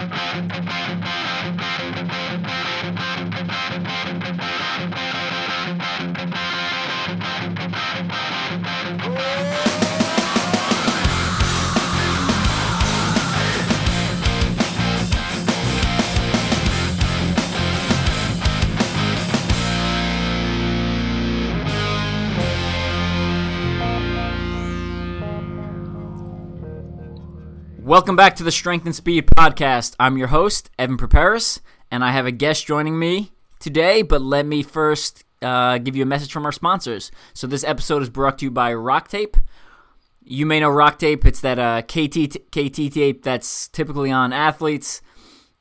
Thank you. Welcome back to the Strength and Speed podcast. I'm your host, Evan Preparis, and I have a guest joining me today. But let me first uh, give you a message from our sponsors. So, this episode is brought to you by Rock Tape. You may know Rock Tape, it's that uh, KT, KT tape that's typically on athletes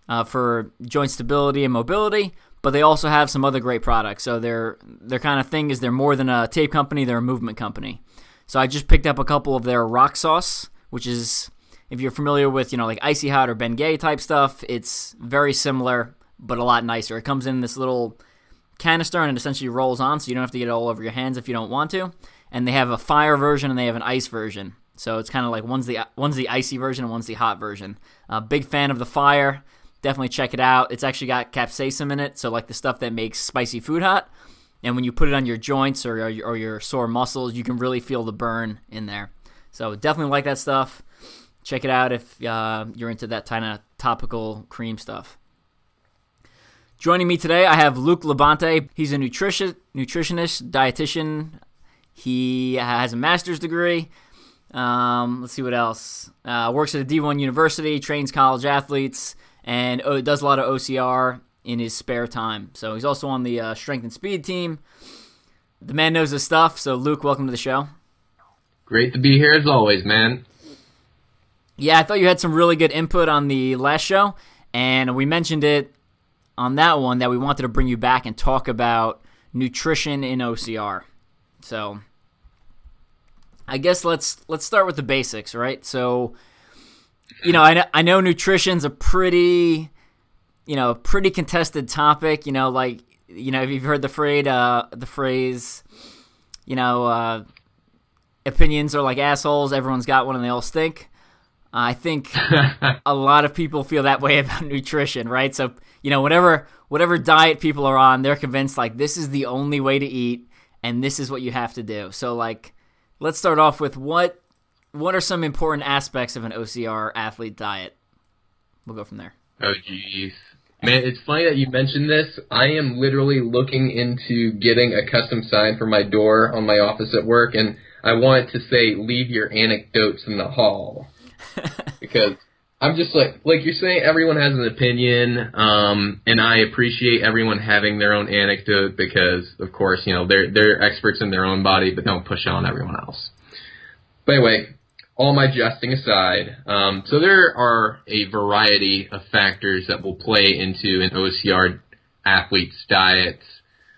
uh, for joint stability and mobility. But they also have some other great products. So, their, their kind of thing is they're more than a tape company, they're a movement company. So, I just picked up a couple of their Rock Sauce, which is if you're familiar with, you know, like Icy Hot or Bengay type stuff, it's very similar, but a lot nicer. It comes in this little canister and it essentially rolls on, so you don't have to get it all over your hands if you don't want to. And they have a fire version and they have an ice version. So it's kind of like one's the one's the icy version and one's the hot version. Uh, big fan of the fire. Definitely check it out. It's actually got capsaicin in it, so like the stuff that makes spicy food hot. And when you put it on your joints or, or, or your sore muscles, you can really feel the burn in there. So definitely like that stuff check it out if uh, you're into that kind of topical cream stuff. Joining me today, I have Luc Labonte. He's a nutrition, nutritionist, dietitian. He has a master's degree. Um, let's see what else. Uh, works at a D1 university, trains college athletes, and does a lot of OCR in his spare time. So he's also on the uh, strength and speed team. The man knows his stuff. So, Luc, welcome to the show. Great to be here as always, man. Yeah, I thought you had some really good input on the last show, and we mentioned it on that one that we wanted to bring you back and talk about nutrition in OCR. So, I guess let's let's start with the basics, right? So, you know, I know, I know nutrition's a pretty, you know, pretty contested topic. You know, like you know, if you've heard the phrase, uh, the phrase, you know, uh, opinions are like assholes. Everyone's got one, and they all stink. Uh, I think a lot of people feel that way about nutrition, right? So, you know, whatever whatever diet people are on, they're convinced like this is the only way to eat and this is what you have to do. So like let's start off with what what are some important aspects of an OCR athlete diet? We'll go from there. Oh jeez. Man, it's funny that you mentioned this. I am literally looking into getting a custom sign for my door on my office at work and I want it to say leave your anecdotes in the hall. because I'm just like like you're saying everyone has an opinion um and I appreciate everyone having their own anecdote because of course, you know, they're they're experts in their own body but don't push on everyone else. But anyway, all my jesting aside, um, so there are a variety of factors that will play into an OCR athlete's diet,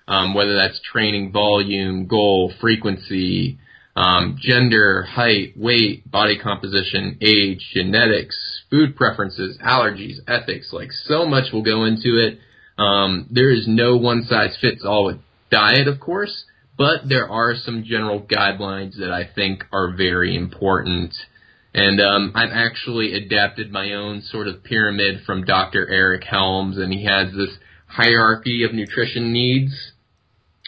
um, whether that's training volume, goal, frequency, um, gender, height, weight, body composition, age, genetics, food preferences, allergies, ethics. Like so much will go into it. Um, there is no one size fits all with diet, of course, but there are some general guidelines that I think are very important. And um, I've actually adapted my own sort of pyramid from Dr. Eric Helms, and he has this hierarchy of nutrition needs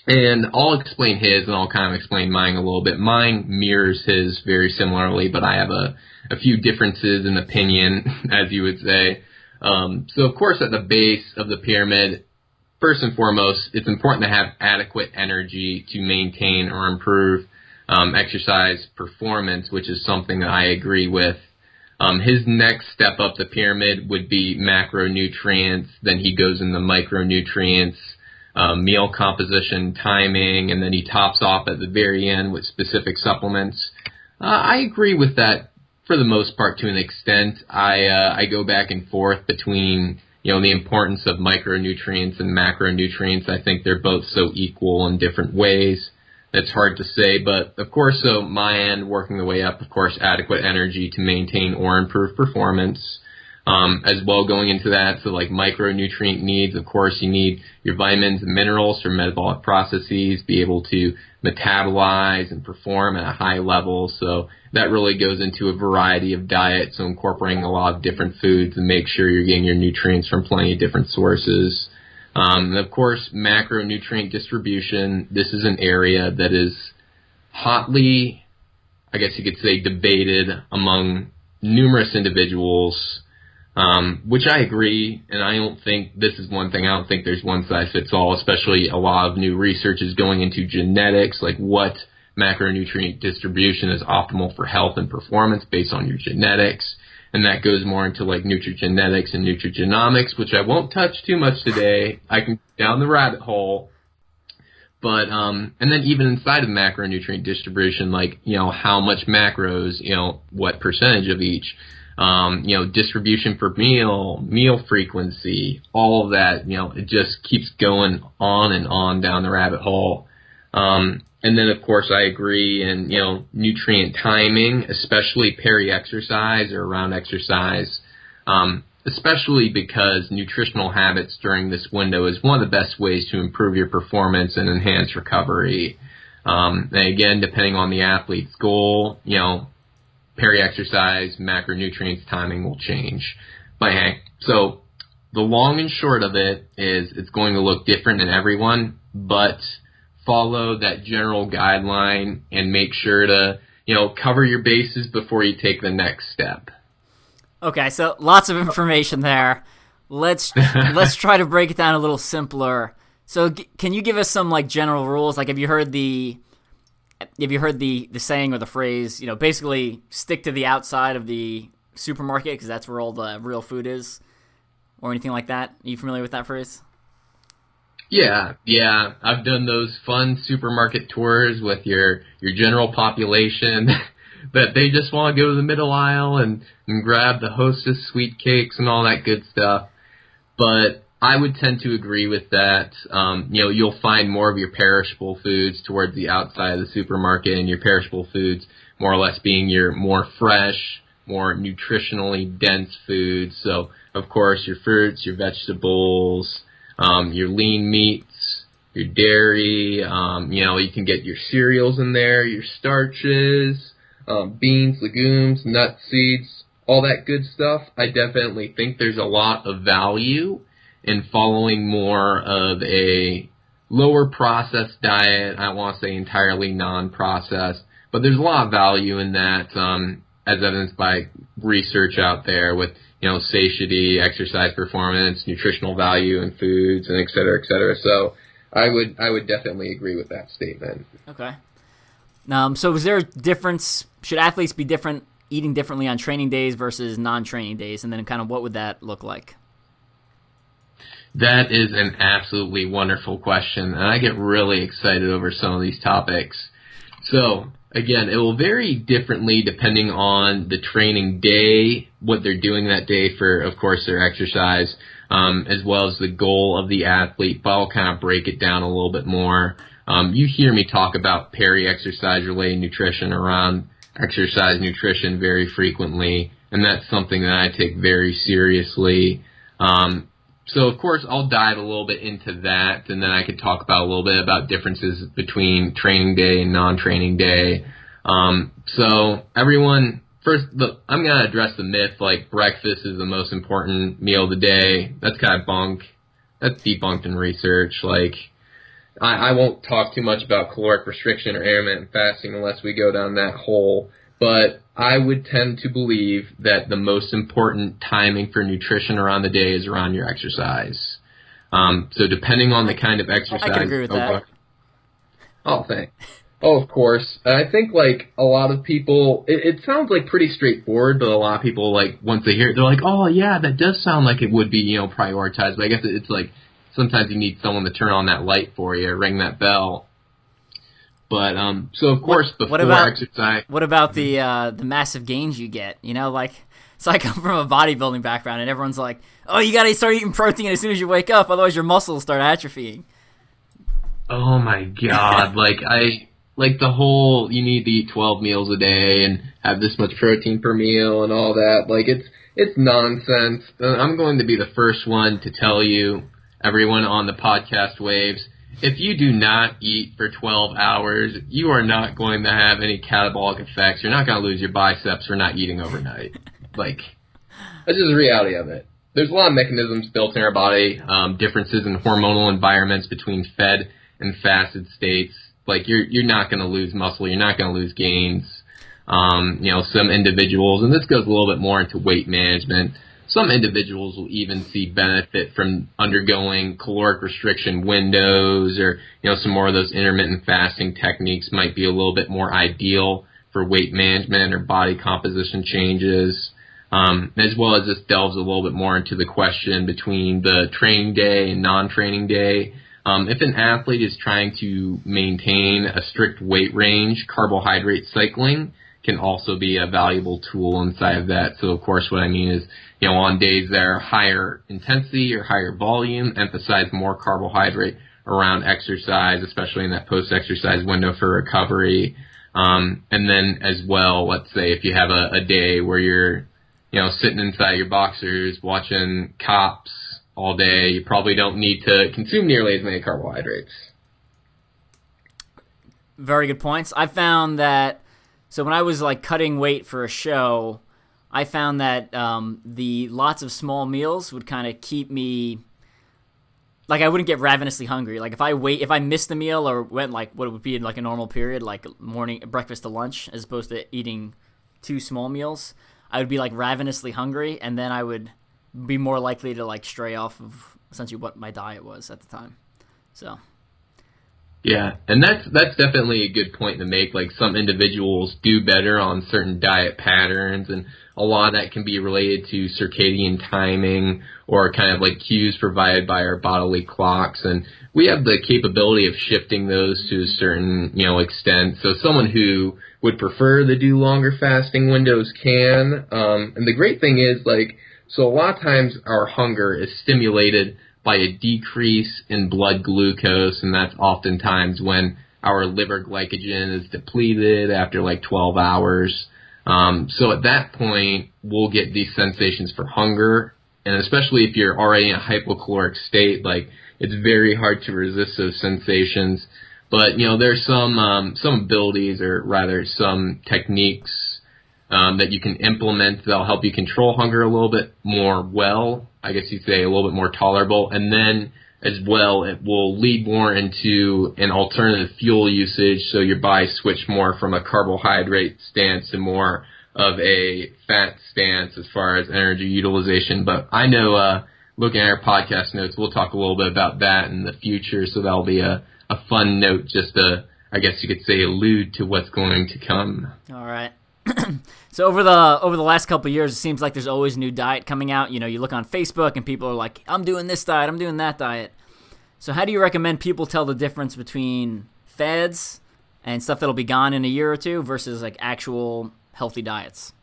and I'll explain his and I'll kind of explain mine a little bit. Mine mirrors his very similarly, but I have a, a few differences in opinion, as you would say. Um, so of course at the base of the pyramid, first and foremost, it's important to have adequate energy to maintain or improve um, exercise performance, which is something that I agree with. Um, his next step up the pyramid would be macronutrients. Then he goes into micronutrients um, meal composition, timing, and then he tops off at the very end with specific supplements. Uh, I agree with that for the most part to an extent. I uh, I go back and forth between you know the importance of micronutrients and macronutrients. I think they're both so equal in different ways. It's hard to say, but of course, so my end working the way up, of course, adequate energy to maintain or improve performance. Um, as well going into that. So like micronutrient needs, of course, you need your vitamins and minerals for metabolic processes, be able to metabolize and perform at a high level. So that really goes into a variety of diets. So incorporating a lot of different foods and make sure you're getting your nutrients from plenty of different sources. Um, and of course, macronutrient distribution. This is an area that is hotly, I guess you could say, debated among numerous individuals um, which I agree, and I don't think this is one thing. I don't think there's one size fits all. Especially a lot of new research is going into genetics, like what macronutrient distribution is optimal for health and performance based on your genetics, and that goes more into like nutrigenetics and nutrigenomics, which I won't touch too much today. I can down the rabbit hole. But um, and then even inside of macronutrient distribution, like you know how much macros, you know what percentage of each um, you know, distribution per meal, meal frequency, all of that, you know, it just keeps going on and on down the rabbit hole. Um, and then of course I agree in, you know, nutrient timing, especially peri-exercise or around exercise, um, especially because nutritional habits during this window is one of the best ways to improve your performance and enhance recovery. Um, and again, depending on the athlete's goal, you know, peri-exercise, macronutrients timing will change. But hey, so the long and short of it is it's going to look different in everyone, but follow that general guideline and make sure to, you know, cover your bases before you take the next step. Okay, so lots of information there. Let's let's try to break it down a little simpler. So, g- can you give us some like general rules? Like, have you heard the have you heard the the saying or the phrase? You know, basically stick to the outside of the supermarket because that's where all the real food is, or anything like that. Are you familiar with that phrase? Yeah, yeah. I've done those fun supermarket tours with your your general population that they just want to go to the middle aisle and, and grab the hostess sweet cakes and all that good stuff. But I would tend to agree with that. Um, you know, you'll find more of your perishable foods towards the outside of the supermarket, and your perishable foods more or less being your more fresh, more nutritionally dense foods. So, of course, your fruits, your vegetables, um, your lean meats, your dairy. Um, you know, you can get your cereals in there, your starches, um, beans, legumes, nuts, seeds, all that good stuff. I definitely think there's a lot of value in following more of a lower processed diet. I don't want to say entirely non-processed, but there's a lot of value in that, um, as evidenced by research out there with you know satiety, exercise performance, nutritional value in foods, and et cetera, et cetera. So I would I would definitely agree with that statement. Okay. Um, so is there a difference? Should athletes be different, eating differently on training days versus non-training days, and then kind of what would that look like? That is an absolutely wonderful question, and I get really excited over some of these topics. So, again, it will vary differently depending on the training day, what they're doing that day for, of course, their exercise, um, as well as the goal of the athlete, but I'll kind of break it down a little bit more. Um, you hear me talk about peri-exercise related nutrition around exercise nutrition very frequently, and that's something that I take very seriously. Um, so of course I'll dive a little bit into that, and then I could talk about a little bit about differences between training day and non-training day. Um, so everyone, first, I'm gonna address the myth like breakfast is the most important meal of the day. That's kind of bunk. That's debunked in research. Like, I, I won't talk too much about caloric restriction or intermittent fasting unless we go down that hole. But I would tend to believe that the most important timing for nutrition around the day is around your exercise. Um, so depending on the kind of exercise. I can agree with oh, that. Oh, thanks. Oh, of course. I think like a lot of people, it, it sounds like pretty straightforward, but a lot of people like once they hear it, they're like, "Oh yeah, that does sound like it would be you know prioritized." But I guess it's like sometimes you need someone to turn on that light for you, ring that bell. But um, so of course what, before what about, exercise. What about the uh, the massive gains you get? You know, like so I come from a bodybuilding background, and everyone's like, "Oh, you gotta start eating protein as soon as you wake up, otherwise your muscles start atrophying." Oh my god! like I like the whole you need to eat twelve meals a day and have this much protein per meal and all that. Like it's it's nonsense. Uh, I'm going to be the first one to tell you, everyone on the podcast waves, if you do not eat for 12 hours, you are not going to have any catabolic effects. You're not going to lose your biceps for not eating overnight. like, that's just the reality of it. There's a lot of mechanisms built in our body, um, differences in hormonal environments between fed and fasted states. Like, you're, you're not going to lose muscle. You're not going to lose gains. Um, you know, some individuals, and this goes a little bit more into weight management some individuals will even see benefit from undergoing caloric restriction windows or, you know, some more of those intermittent fasting techniques might be a little bit more ideal for weight management or body composition changes. Um, as well as this delves a little bit more into the question between the training day and non-training day. Um, if an athlete is trying to maintain a strict weight range, carbohydrate cycling can also be a valuable tool inside of that. So of course what I mean is, you know, on days that are higher intensity or higher volume, emphasize more carbohydrate around exercise, especially in that post-exercise window for recovery. Um, and then as well, let's say if you have a, a day where you're, you know, sitting inside your boxers watching cops all day, you probably don't need to consume nearly as many carbohydrates. Very good points. I found that so when I was like cutting weight for a show, I found that um, the lots of small meals would kind of keep me like I wouldn't get ravenously hungry. Like if I wait, if I missed a meal or went like what would be in like a normal period, like morning breakfast to lunch, as opposed to eating two small meals, I would be like ravenously hungry, and then I would be more likely to like stray off of essentially what my diet was at the time. So yeah, and that's that's definitely a good point to make. Like some individuals do better on certain diet patterns, and a lot of that can be related to circadian timing or kind of like cues provided by our bodily clocks. And we have the capability of shifting those to a certain you know extent. So someone who would prefer to do longer fasting windows can. Um, and the great thing is like so a lot of times our hunger is stimulated by a decrease in blood glucose, and that's oftentimes when our liver glycogen is depleted after like 12 hours. Um, so at that point, we'll get these sensations for hunger, and especially if you're already in a hypocaloric state, like it's very hard to resist those sensations. But you know, there's some um, some abilities, or rather, some techniques um, that you can implement that'll help you control hunger a little bit more well. I guess you'd say a little bit more tolerable, and then as well, it will lead more into an alternative fuel usage, so your body switch more from a carbohydrate stance to more of a fat stance as far as energy utilization. But I know, uh, looking at our podcast notes, we'll talk a little bit about that in the future, so that'll be a, a fun note just to, I guess you could say, allude to what's going to come. All right. so over the over the last couple years, it seems like there's always a new diet coming out. You know, you look on Facebook and people are like, "I'm doing this diet, I'm doing that diet." So how do you recommend people tell the difference between fads and stuff that'll be gone in a year or two versus like actual healthy diets?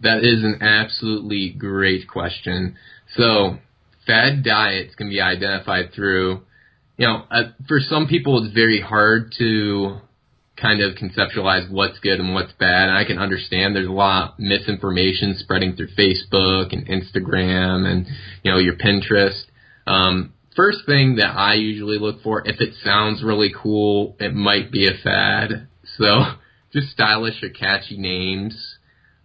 That is an absolutely great question. So, fad diets can be identified through, you know, uh, for some people it's very hard to kind of conceptualize what's good and what's bad. And I can understand there's a lot of misinformation spreading through Facebook and Instagram and, you know, your Pinterest. Um, first thing that I usually look for, if it sounds really cool, it might be a fad. So just stylish or catchy names.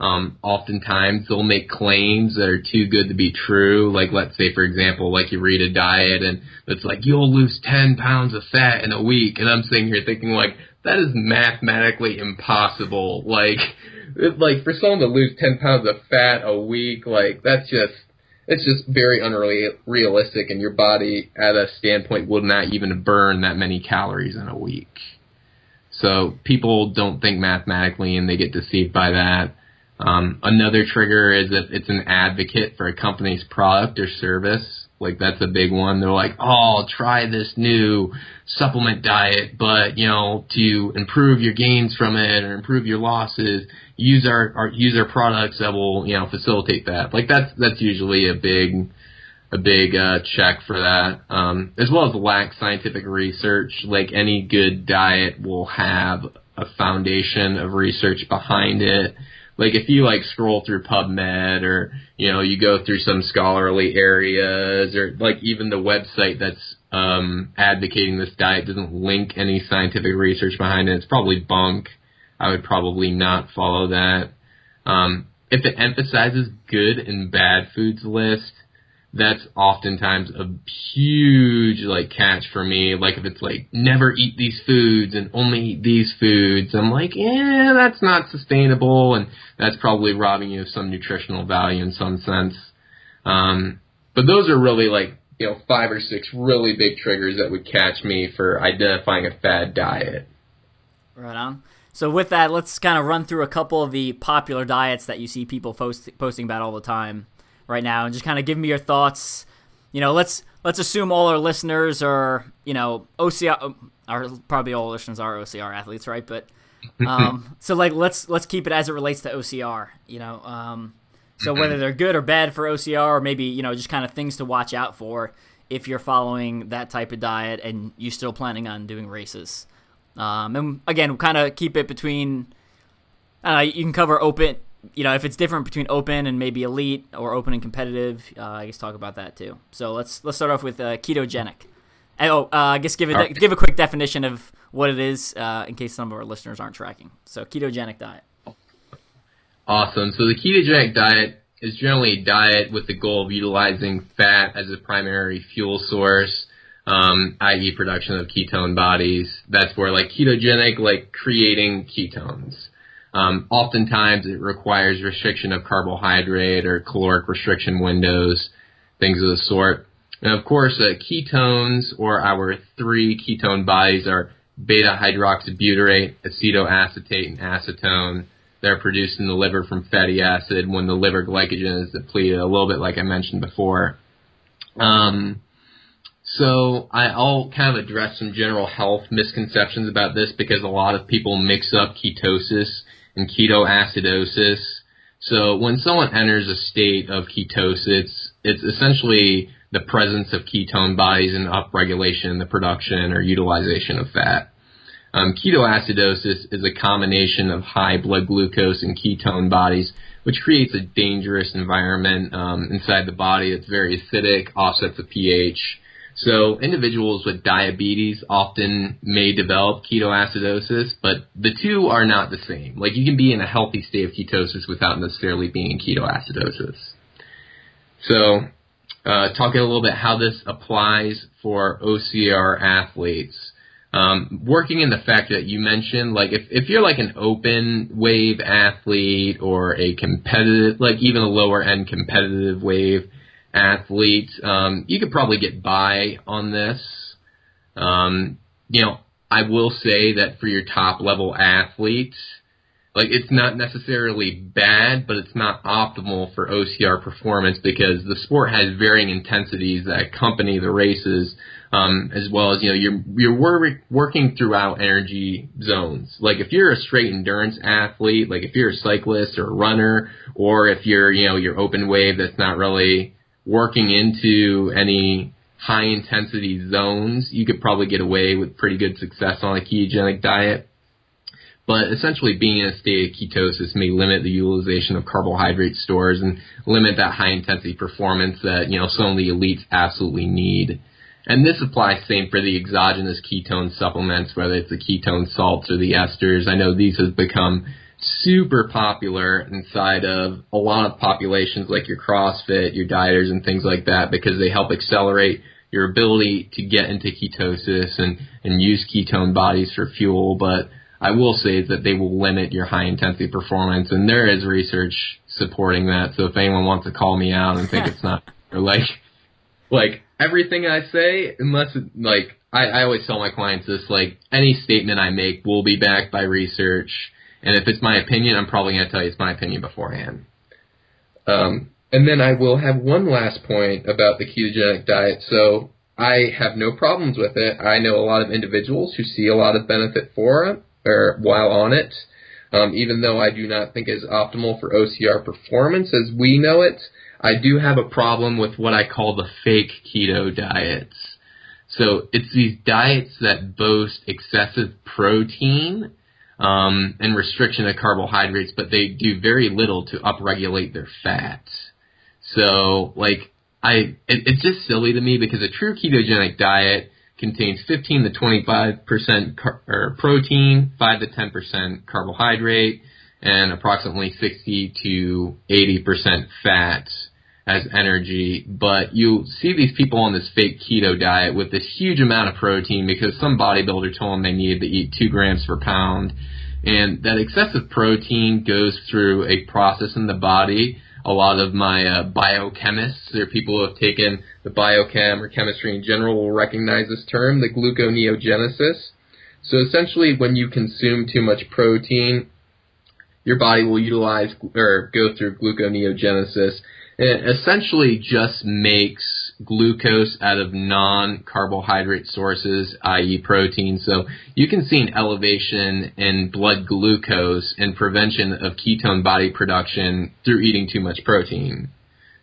Um, oftentimes they'll make claims that are too good to be true. Like let's say for example, like you read a diet and it's like you'll lose 10 pounds of fat in a week. And I'm sitting here thinking like, that is mathematically impossible. Like, like for someone to lose 10 pounds of fat a week, like that's just, it's just very unrealistic and your body at a standpoint would not even burn that many calories in a week. So people don't think mathematically and they get deceived by that. Um, another trigger is if it's an advocate for a company's product or service. Like that's a big one. They're like, oh, try this new supplement diet, but you know, to improve your gains from it or improve your losses, use our, our use our products that will you know facilitate that. Like that's that's usually a big a big uh, check for that, um, as well as lack scientific research. Like any good diet will have a foundation of research behind it like if you like scroll through PubMed or you know you go through some scholarly areas or like even the website that's um, advocating this diet doesn't link any scientific research behind it, it's probably bunk. I would probably not follow that. Um, if it emphasizes good and bad foods list, that's oftentimes a huge like catch for me. Like if it's like never eat these foods and only eat these foods, I'm like, yeah, that's not sustainable, and that's probably robbing you of some nutritional value in some sense. Um, but those are really like you know five or six really big triggers that would catch me for identifying a fad diet. Right on. So with that, let's kind of run through a couple of the popular diets that you see people post, posting about all the time right now, and just kind of give me your thoughts. You know, let's let's assume all our listeners are you know OCR. Our probably all listeners are OCR athletes, right? But um, so like let's let's keep it as it relates to OCR. You know, um, so whether they're good or bad for OCR, or maybe you know just kind of things to watch out for if you're following that type of diet and you're still planning on doing races. Um, and again, kind of keep it between. Uh, you can cover open you know, if it's different between open and maybe elite or open and competitive, uh, I guess talk about that too. So let's let's start off with uh, ketogenic. And, oh, uh, I guess give a give a quick definition of what it is uh, in case some of our listeners aren't tracking. So ketogenic diet. Awesome. So the ketogenic diet is generally a diet with the goal of utilizing fat as a primary fuel source, um, i.e., production of ketone bodies. That's where like ketogenic, like creating ketones. Um, oftentimes, it requires restriction of carbohydrate or caloric restriction windows, things of the sort. And of course, uh, ketones or our three ketone bodies are beta hydroxybutyrate, acetoacetate, and acetone. They're produced in the liver from fatty acid when the liver glycogen is depleted, a little bit like I mentioned before. Um, so I, will kind of address some general health misconceptions about this because a lot of people mix up ketosis and ketoacidosis. So when someone enters a state of ketosis, it's essentially the presence of ketone bodies and upregulation the production or utilization of fat. Um, ketoacidosis is a combination of high blood glucose and ketone bodies, which creates a dangerous environment um, inside the body It's very acidic, offsets the pH, so individuals with diabetes often may develop ketoacidosis, but the two are not the same. Like you can be in a healthy state of ketosis without necessarily being in ketoacidosis. So uh, talking a little bit how this applies for OCR athletes. Um, working in the fact that you mentioned, like if, if you're like an open wave athlete or a competitive, like even a lower end competitive wave athlete, um, you could probably get by on this. Um, you know, I will say that for your top level athletes, like it's not necessarily bad, but it's not optimal for OCR performance because the sport has varying intensities that accompany the races, um, as well as you know you're you're wor- working throughout energy zones. Like if you're a straight endurance athlete, like if you're a cyclist or a runner, or if you're you know your open wave that's not really working into any high intensity zones, you could probably get away with pretty good success on a ketogenic diet. But essentially, being in a state of ketosis may limit the utilization of carbohydrate stores and limit that high intensity performance that you know some of the elites absolutely need. And this applies same for the exogenous ketone supplements, whether it's the ketone salts or the esters. I know these have become super popular inside of a lot of populations like your CrossFit, your dieters, and things like that because they help accelerate your ability to get into ketosis and, and use ketone bodies for fuel. But I will say that they will limit your high intensity performance, and there is research supporting that. So if anyone wants to call me out and think it's not, or like, like everything I say, unless it, like I, I always tell my clients this, like any statement I make will be backed by research and if it's my opinion, I'm probably going to tell you it's my opinion beforehand. Um, and then I will have one last point about the ketogenic diet. So I have no problems with it. I know a lot of individuals who see a lot of benefit for it or while on it. Um, even though I do not think is optimal for OCR performance as we know it, I do have a problem with what I call the fake keto diets. So it's these diets that boast excessive protein um, and restriction of carbohydrates, but they do very little to upregulate their fats. So, like, I it, it's just silly to me because a true ketogenic diet contains 15 to 25 percent car- protein, 5 to 10 percent carbohydrate, and approximately 60 to 80 percent fats as energy. But you see these people on this fake keto diet with this huge amount of protein because some bodybuilder told them they needed to eat two grams per pound, and that excessive protein goes through a process in the body a lot of my uh, biochemists or people who have taken the biochem or chemistry in general will recognize this term, the gluconeogenesis. So essentially, when you consume too much protein, your body will utilize or go through gluconeogenesis. It essentially just makes glucose out of non-carbohydrate sources, i.e. protein. So you can see an elevation in blood glucose and prevention of ketone body production through eating too much protein.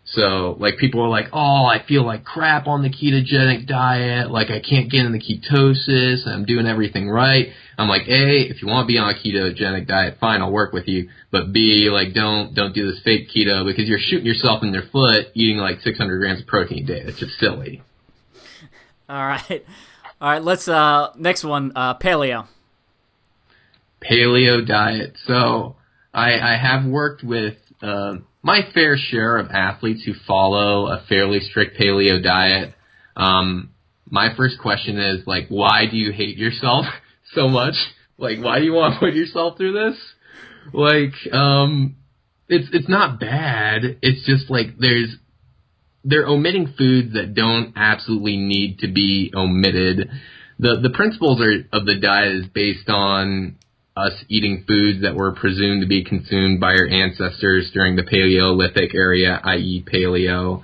So, like, people are like, oh, I feel like crap on the ketogenic diet. Like, I can't get into ketosis. I'm doing everything right. I'm like, A, if you want to be on a ketogenic diet, fine, I'll work with you. But B, like, don't, don't do this fake keto because you're shooting yourself in the foot eating like 600 grams of protein a day. It's just silly. All right. All right, let's, uh, next one, uh, paleo. Paleo diet. So, I, I have worked with, uh, my fair share of athletes who follow a fairly strict paleo diet. Um, my first question is like, why do you hate yourself so much? Like, why do you want to put yourself through this? Like, um, it's it's not bad. It's just like there's they're omitting foods that don't absolutely need to be omitted. The the principles are, of the diet is based on us eating foods that were presumed to be consumed by our ancestors during the Paleolithic area, i.e., paleo.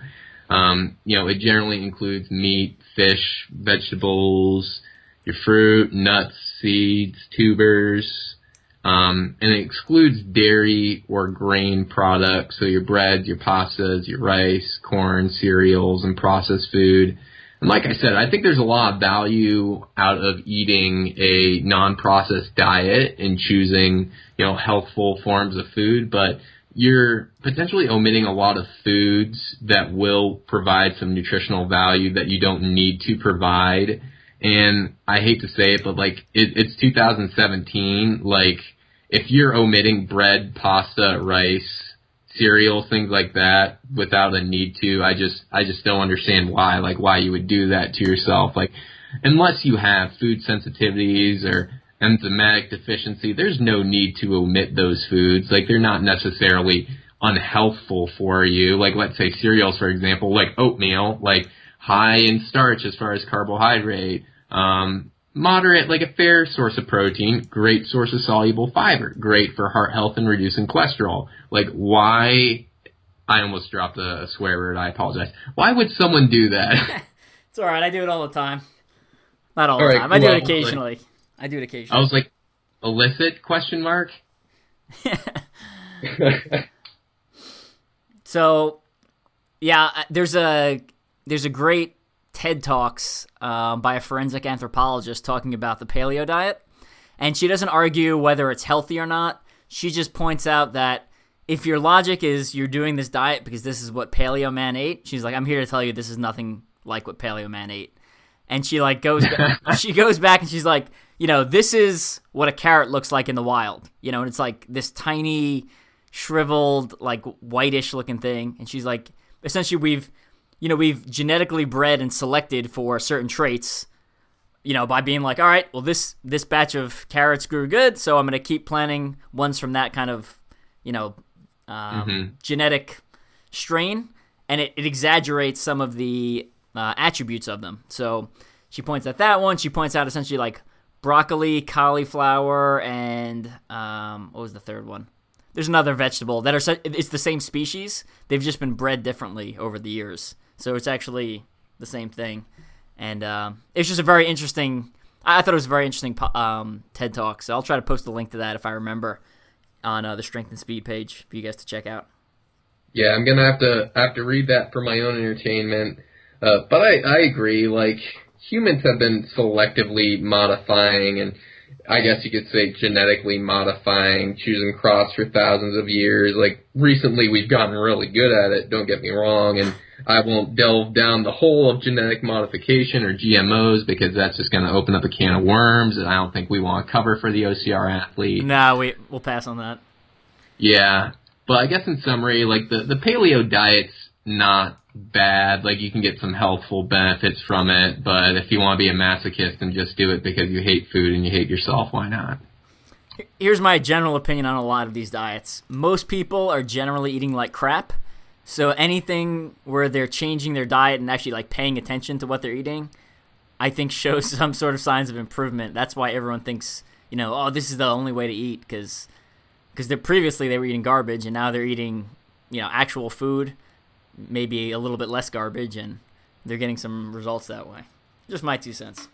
Um, you know, it generally includes meat, fish, vegetables, your fruit, nuts, seeds, tubers, um, and it excludes dairy or grain products, so your breads, your pastas, your rice, corn, cereals, and processed food. Like I said, I think there's a lot of value out of eating a non-processed diet and choosing, you know, healthful forms of food, but you're potentially omitting a lot of foods that will provide some nutritional value that you don't need to provide. And I hate to say it, but like it, it's 2017. Like if you're omitting bread, pasta, rice, cereals, things like that, without a need to. I just I just don't understand why, like why you would do that to yourself. Like unless you have food sensitivities or enzymatic deficiency, there's no need to omit those foods. Like they're not necessarily unhealthful for you. Like let's say cereals, for example, like oatmeal, like high in starch as far as carbohydrate. Um, moderate, like a fair source of protein, great source of soluble fiber, great for heart health and reducing cholesterol. Like, why? I almost dropped a, swear word. I apologize. Why would someone do that? it's all right. I do it all the time. Not all, all the right, time. I do it occasionally. Like, I do it occasionally. I was like, illicit? Question mark. so, yeah, there's a there's a great TED Talks um, by a forensic anthropologist talking about the paleo diet. And she doesn't argue whether it's healthy or not. She just points out that if your logic is you're doing this diet because this is what paleo man ate, she's like, I'm here to tell you this is nothing like what paleo man ate. And she like goes she goes back and she's like, you know, this is what a carrot looks like in the wild. You know, and it's like this tiny, shriveled, like whitish looking thing. And she's like, essentially we've you know, we've genetically bred and selected for certain traits, you know, by being like, all right, well, this this batch of carrots grew good, so I'm going to keep planting ones from that kind of, you know, um, mm-hmm. genetic strain, and it, it exaggerates some of the uh, attributes of them. So she points at that one. She points out essentially like broccoli, cauliflower, and um, what was the third one? There's another vegetable that are it's the same species. They've just been bred differently over the years. So it's actually the same thing, and uh, it's just a very interesting. I thought it was a very interesting um, TED talk. So I'll try to post a link to that if I remember on uh, the Strength and Speed page for you guys to check out. Yeah, I'm gonna have to have to read that for my own entertainment. Uh, but I I agree. Like humans have been selectively modifying and I guess you could say genetically modifying, choosing crops for thousands of years. Like recently we've gotten really good at it, don't get me wrong, and I won't delve down the hole of genetic modification or GMOs because that's just going to open up a can of worms and I don't think we want to cover for the OCR athlete. No, we we'll pass on that. Yeah. But I guess in summary, like the, the paleo diet's not bad. Like you can get some healthful benefits from it, but if you want to be a masochist and just do it because you hate food and you hate yourself, why not? Here's my general opinion on a lot of these diets. Most people are generally eating like crap. So anything where they're changing their diet and actually like paying attention to what they're eating, I think shows some sort of signs of improvement. That's why everyone thinks, you know, oh, this is the only way to eat because because they previously they were eating garbage and now they're eating, you know, actual food maybe a little bit less garbage, and they're getting some results that way. Just my two cents.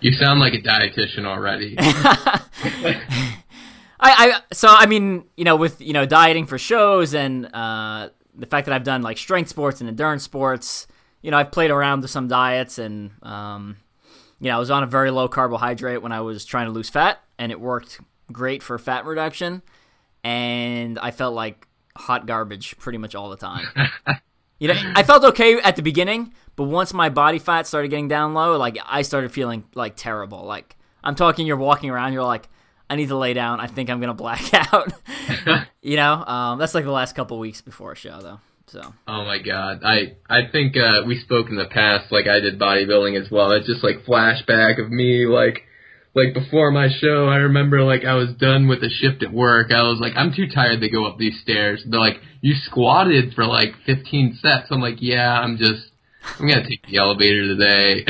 You sound like a dietitian already. I, I so I mean you know with you know dieting for shows and uh, the fact that I've done like strength sports and endurance sports, you know I've played around with some diets and um, you know I was on a very low carbohydrate when I was trying to lose fat and it worked great for fat reduction, and I felt like hot garbage pretty much all the time. you know, I felt okay at the beginning, but once my body fat started getting down low, like I started feeling like terrible. Like I'm talking, you're walking around, you're like, I need to lay down. I think I'm gonna black out. you know, um, that's like the last couple weeks before a show, though. So. Oh my god, I I think uh, we spoke in the past. Like I did bodybuilding as well. It's just like flashback of me like like before my show, I remember like I was done with a shift at work. I was like, I'm too tired to go up these stairs. They're like, you squatted for like 15 sets. I'm like, yeah, I'm just, I'm gonna take the elevator today.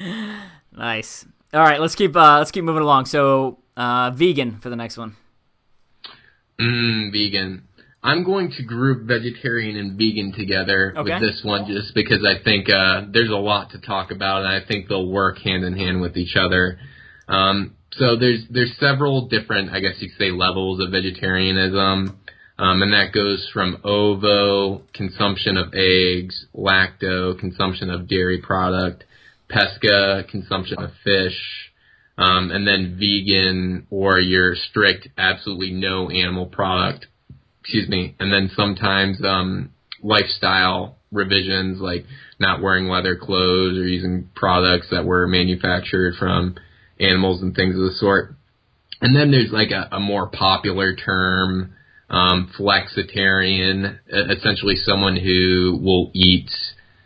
nice. All right, let's keep uh, let's keep moving along. So, uh, vegan for the next one. Mmm, vegan. I'm going to group vegetarian and vegan together okay. with this one just because I think uh, there's a lot to talk about and I think they'll work hand in hand with each other. Um, so there's there's several different, I guess you could say, levels of vegetarianism, um, and that goes from ovo consumption of eggs, lacto consumption of dairy product, pesca consumption of fish, um, and then vegan or your strict, absolutely no animal product. Excuse me, and then sometimes um, lifestyle revisions like not wearing leather clothes or using products that were manufactured from animals and things of the sort. And then there's like a, a more popular term, um, flexitarian, essentially someone who will eat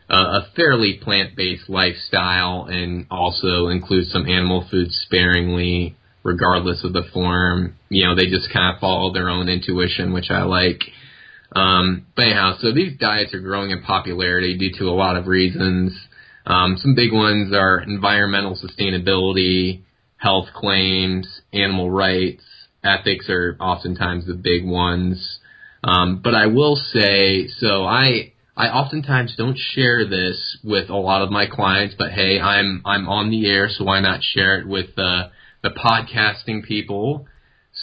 uh, a fairly plant-based lifestyle and also include some animal food sparingly, regardless of the form. You know, they just kind of follow their own intuition, which I like. Um, but anyhow, so these diets are growing in popularity due to a lot of reasons. Um, some big ones are environmental sustainability, health claims, animal rights, ethics are oftentimes the big ones. Um, but I will say, so I I oftentimes don't share this with a lot of my clients, but hey, I'm I'm on the air, so why not share it with the the podcasting people?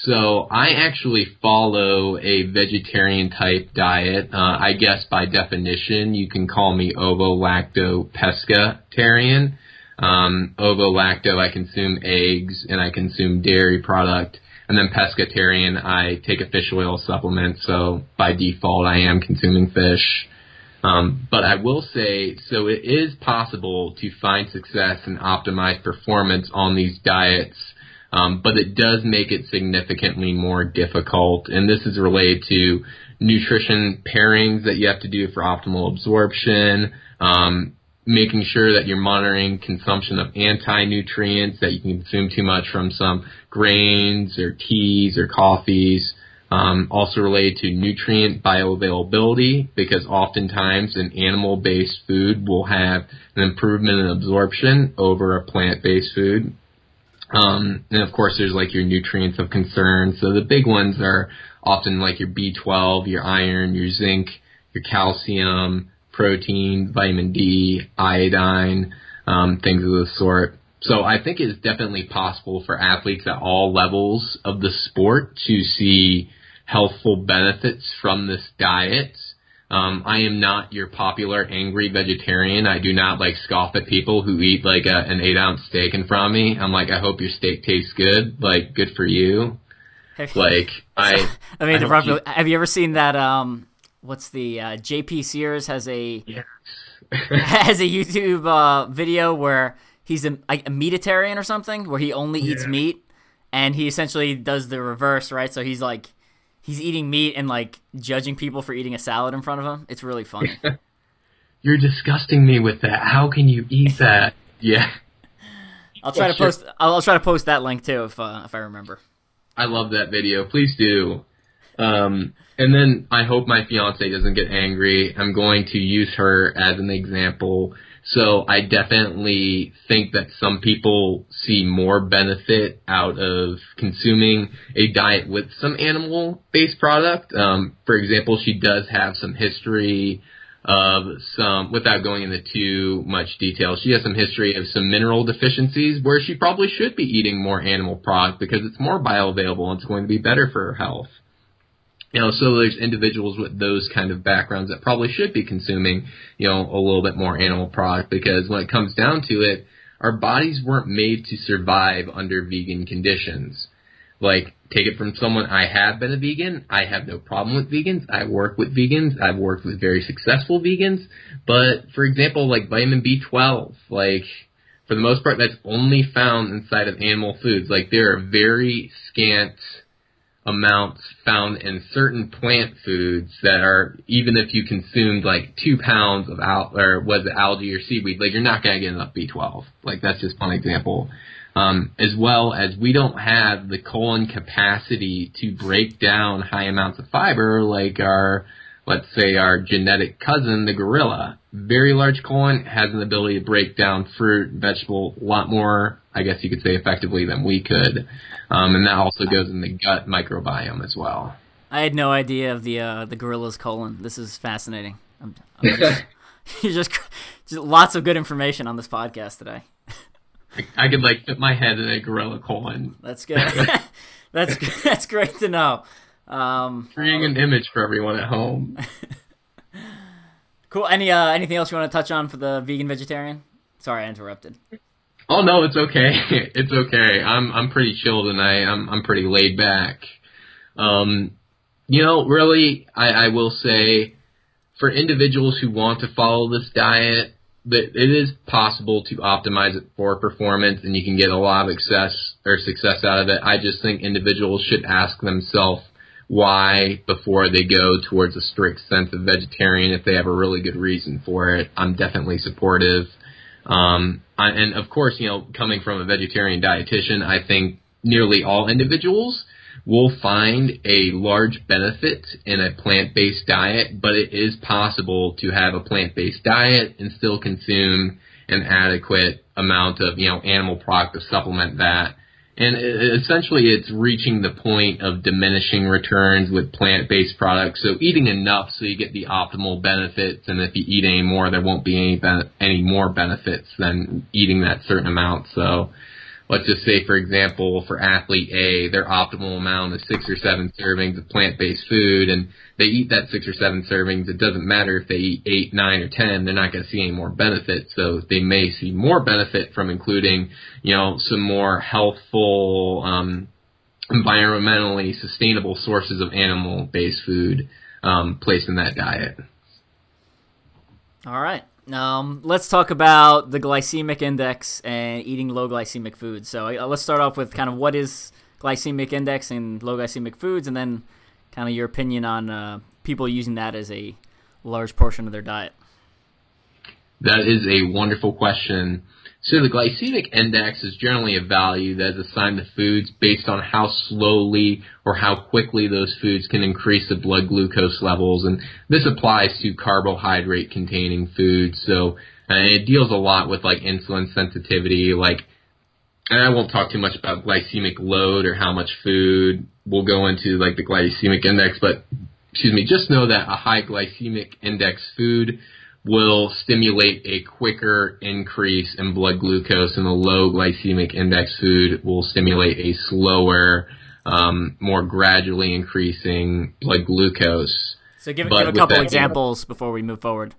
So I actually follow a vegetarian type diet. Uh, I guess by definition, you can call me ovo lacto pescatarian. Um, ovo lacto, I consume eggs and I consume dairy product. And then pescatarian, I take a fish oil supplement. So by default, I am consuming fish. Um, but I will say, so it is possible to find success and optimize performance on these diets um, but it does make it significantly more difficult. And this is related to nutrition pairings that you have to do for optimal absorption, um, making sure that you're monitoring consumption of anti-nutrients that you can consume too much from some grains or teas or coffees. Um, also related to nutrient bioavailability because oftentimes an animal-based food will have an improvement in absorption over a plant-based food. Um, and of course, there's like your nutrients of concern. So the big ones are often like your B12, your iron, your zinc, your calcium, protein, vitamin D, iodine, um, things of the sort. So I think it's definitely possible for athletes at all levels of the sport to see healthful benefits from this diet. Um, I am not your popular angry vegetarian. I do not like scoff at people who eat like a, an eight ounce steak in front of me. I'm like, I hope your steak tastes good. Like, good for you. Like, I. I mean, I probably, eat- have you ever seen that? Um, what's the uh, JP Sears has a Yes. has a YouTube uh, video where he's a, a meatitarian or something, where he only eats Yeah. meat, and he essentially does the reverse, right? So he's like, he's eating meat and like judging people for eating a salad in front of him. It's really funny. You're disgusting me with that. How can you eat that? Yeah. I'll try to Sure. post. I'll, I'll try to post that link too if uh, if I remember. I love that video. Please do. Um, and then I hope my fiance doesn't get angry. I'm going to use her as an example. So I definitely think that some people see more benefit out of consuming a diet with some animal-based product. Um, for example, she does have some history of some, without going into too much detail, she has some history of some mineral deficiencies where she probably should be eating more animal product because it's more bioavailable and it's going to be better for her health. You know, so there's individuals with those kind of backgrounds that probably should be consuming, you know, a little bit more animal product because when it comes down to it, our bodies weren't made to survive under vegan conditions. Like, take it from someone, I have been a vegan, I have no problem with vegans, I work with vegans, I've worked with very successful vegans, but for example, like vitamin B12, like, for the most part, that's only found inside of animal foods. Like, there are very scant amounts found in certain plant foods that are even if you consumed like two pounds of al or was it algae or seaweed, like you're not gonna get enough B12. Like that's just one example. Um, as well as we don't have the colon capacity to break down high amounts of fiber like our let's say our genetic cousin, the gorilla. Very large colon has an ability to break down fruit, and vegetable a lot more, I guess you could say effectively than we could. Um, and that also goes in the gut microbiome as well. I had no idea of the uh, the gorilla's colon. This is fascinating. I'm, I'm just, you just, just lots of good information on this podcast today. I, I could like fit my head in a gorilla colon, That's good. that's that's great to know. Um, creating an image for everyone at home. cool. Any uh, anything else you want to touch on for the vegan vegetarian? Sorry, I interrupted. Oh no, it's okay. it's okay. I'm I'm pretty chill tonight. I'm I'm pretty laid back. Um, you know, really, I, I will say, for individuals who want to follow this diet, that it is possible to optimize it for performance, and you can get a lot of success or success out of it. I just think individuals should ask themselves why before they go towards a strict sense of vegetarian if they have a really good reason for it. I'm definitely supportive. Um, I, and of course, you know, coming from a vegetarian dietitian, I think nearly all individuals will find a large benefit in a plant-based diet, but it is possible to have a plant-based diet and still consume an adequate amount of, you know, animal product to supplement that. And essentially, it's reaching the point of diminishing returns with plant-based products. So eating enough so you get the optimal benefits, and if you eat any more, there won't be any ben- any more benefits than eating that certain amount. So let's just say, for example, for athlete A, their optimal amount is six or seven servings of plant-based food, and they eat that six or seven servings. It doesn't matter if they eat eight, nine, or ten; they're not going to see any more benefit. So they may see more benefit from including, you know, some more healthful, um, environmentally sustainable sources of animal-based food um, placed in that diet. All right. Um, let's talk about the glycemic index and eating low glycemic foods. So uh, let's start off with kind of what is glycemic index and low glycemic foods, and then kind of your opinion on uh, people using that as a large portion of their diet. That is a wonderful question. So the glycemic index is generally a value that is assigned to foods based on how slowly or how quickly those foods can increase the blood glucose levels, and this applies to carbohydrate containing foods. So uh, it deals a lot with like insulin sensitivity, like and I won't talk too much about glycemic load or how much food will go into like the glycemic index, but excuse me, just know that a high glycemic index food will stimulate a quicker increase in blood glucose, and the low glycemic index food will stimulate a slower, um, more gradually increasing blood glucose. So give, give a couple examples before we move forward.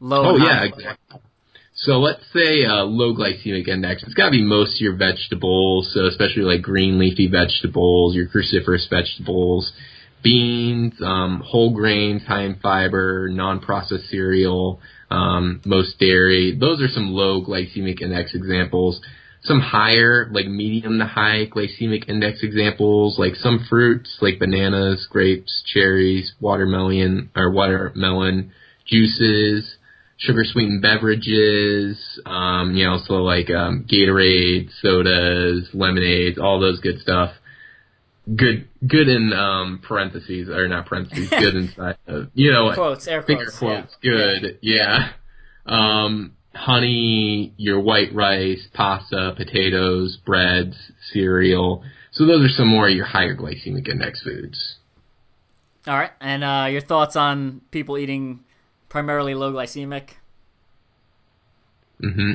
Low. Oh yeah, exactly. So let's say uh, low glycemic index. It's got to be most of your vegetables, so especially like green leafy vegetables, your cruciferous vegetables, beans, um, whole grains, high in fiber, non-processed cereal, um, most dairy. Those are some low glycemic index examples. Some higher, like medium to high glycemic index examples, like some fruits, like bananas, grapes, cherries, watermelon or watermelon, juices, sugar sweetened beverages, um, you know, so like um, Gatorade, sodas, lemonades, all those good stuff. Good, good in um, parentheses or not parentheses, good inside of you know quotes, air quotes. quotes. yeah. Good, yeah. Um, honey, your white rice, pasta, potatoes, breads, cereal. So those are some more of your higher glycemic index foods. All right, and uh, your thoughts on people eating primarily low glycemic? Mm hmm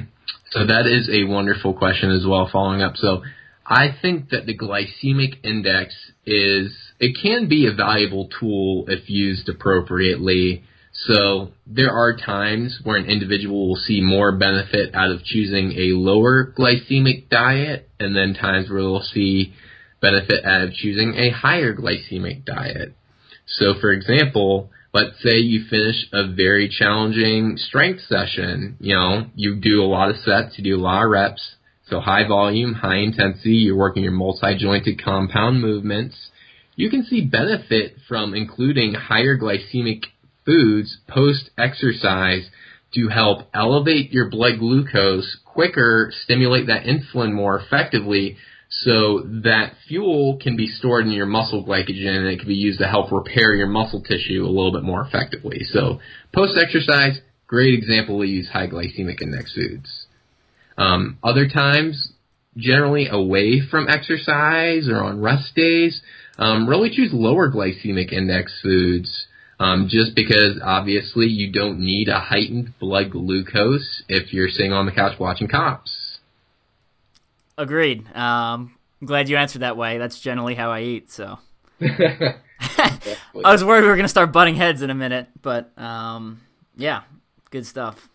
So that is a wonderful question as well. Following up, so I think that the glycemic index is it can be a valuable tool if used appropriately. So there are times where an individual will see more benefit out of choosing a lower glycemic diet, and then times where they'll see benefit out of choosing a higher glycemic diet. So, for example, let's say you finish a very challenging strength session. You know, you do a lot of sets, you do a lot of reps. So high volume, high intensity, you're working your multi-jointed compound movements. You can see benefit from including higher glycemic foods post-exercise to help elevate your blood glucose quicker, stimulate that insulin more effectively, so that fuel can be stored in your muscle glycogen and it can be used to help repair your muscle tissue a little bit more effectively. So post exercise, great example to use high glycemic index foods. Um, other times, generally away from exercise or on rest days, um, really choose lower glycemic index foods. Um, just because obviously you don't need a heightened blood glucose if you're sitting on the couch watching cops. Agreed. Um, I'm glad you answered that way. That's generally how I eat. So I was worried we were gonna start butting heads in a minute, but um, yeah, good stuff.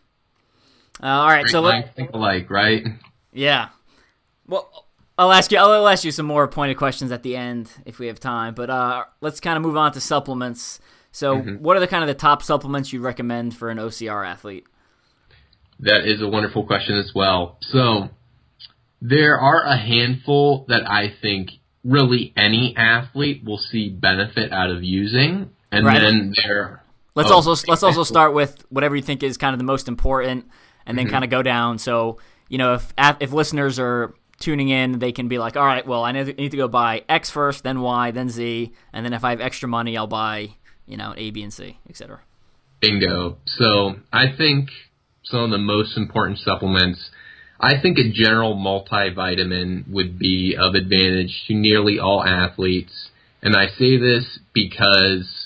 Uh, all right, so let, think alike, right? yeah. Well, I'll ask you. I'll ask you some more pointed questions at the end if we have time. But uh, let's kind of move on to supplements. So, what are the kind of the top supplements you recommend for an OCR athlete? That is a wonderful question as well. So, there are a handful that I think really any athlete will see benefit out of using, and Right. then there. Let's Oh, also let's also start with whatever you think is kind of the most important, and then mm-hmm. kind of go down. So you know, if if listeners are tuning in, they can be like, all right, well, I need to, go buy X first, then Y, then Z, and then if I have extra money, I'll buy you know A, B, and C, etc. Bingo. So I think some of the most important supplements. I think a general multivitamin would be of advantage to nearly all athletes, and I say this because,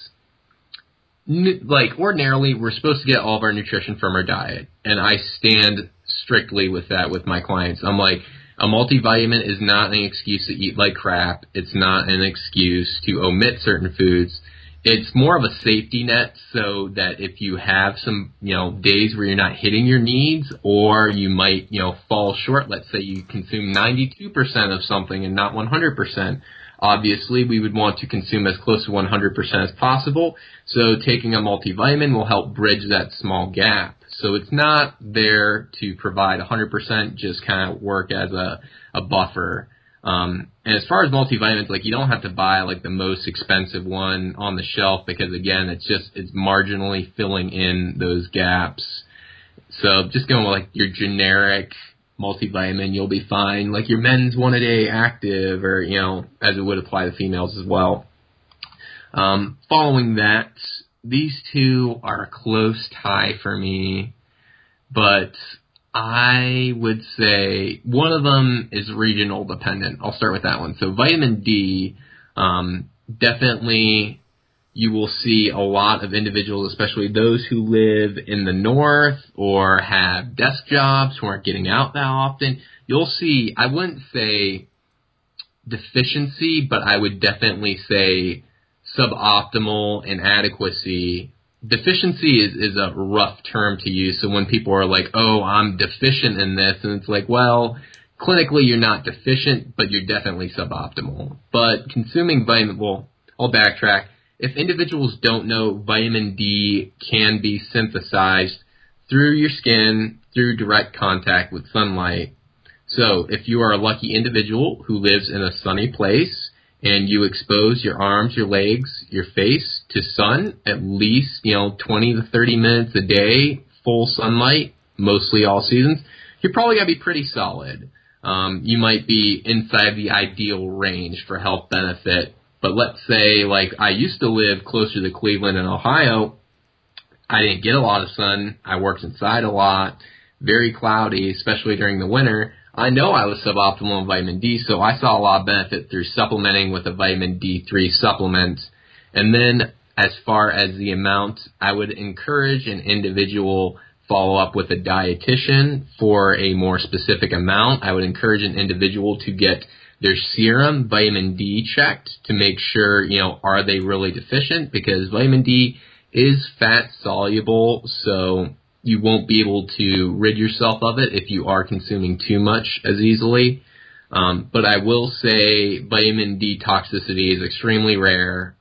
like ordinarily, we're supposed to get all of our nutrition from our diet, and I stand strictly with that with my clients. I'm like, a multivitamin is not an excuse to eat like crap. It's not an excuse to omit certain foods it's more of a safety net so that if you have some, you know, days where you're not hitting your needs or you might, you know, fall short, let's say you consume 92% of something and not 100%, obviously we would want to consume as close to 100% as possible. So taking a multivitamin will help bridge that small gap. So it's not there to provide 100%, just kind of work as a, a buffer. Um, and as far as multivitamins, like you don't have to buy like the most expensive one on the shelf because again, it's just it's marginally filling in those gaps. So just going with like your generic multivitamin, you'll be fine. Like your men's one a day active, or you know, as it would apply to females as well. Um, following that, these two are a close tie for me, but I would say one of them is regional dependent. I'll start with that one. So vitamin D, um, definitely you will see a lot of individuals, especially those who live in the north or have desk jobs who aren't getting out that often. You'll see, I wouldn't say deficiency, but I would definitely say suboptimal, inadequacy. Deficiency is, is a rough term to use. So when people are like, oh, I'm deficient in this, and it's like, well, clinically you're not deficient, but you're definitely suboptimal. But consuming vitamin, well, I'll backtrack. If individuals don't know, vitamin D can be synthesized through your skin, through direct contact with sunlight. So if you are a lucky individual who lives in a sunny place and you expose your arms, your legs, your face to sun at least, you know, 20 to 30 minutes a day, full sunlight, mostly all seasons, you're probably going to be pretty solid. Um, you might be inside the ideal range for health benefit. But let's say, like, I used to live closer to Cleveland and Ohio. I didn't get a lot of sun. I worked inside a lot. Very cloudy, especially during the winter. I know I was suboptimal in vitamin D, so I saw a lot of benefit through supplementing with a vitamin D3 supplement. And then as far as the amount, I would encourage an individual follow up with a dietitian for a more specific amount. I would encourage an individual to get their serum vitamin D checked to make sure, you know, are they really deficient? Because vitamin D is fat soluble, so you won't be able to rid yourself of it if you are consuming too much as easily. Um, but I will say vitamin D toxicity is extremely rare.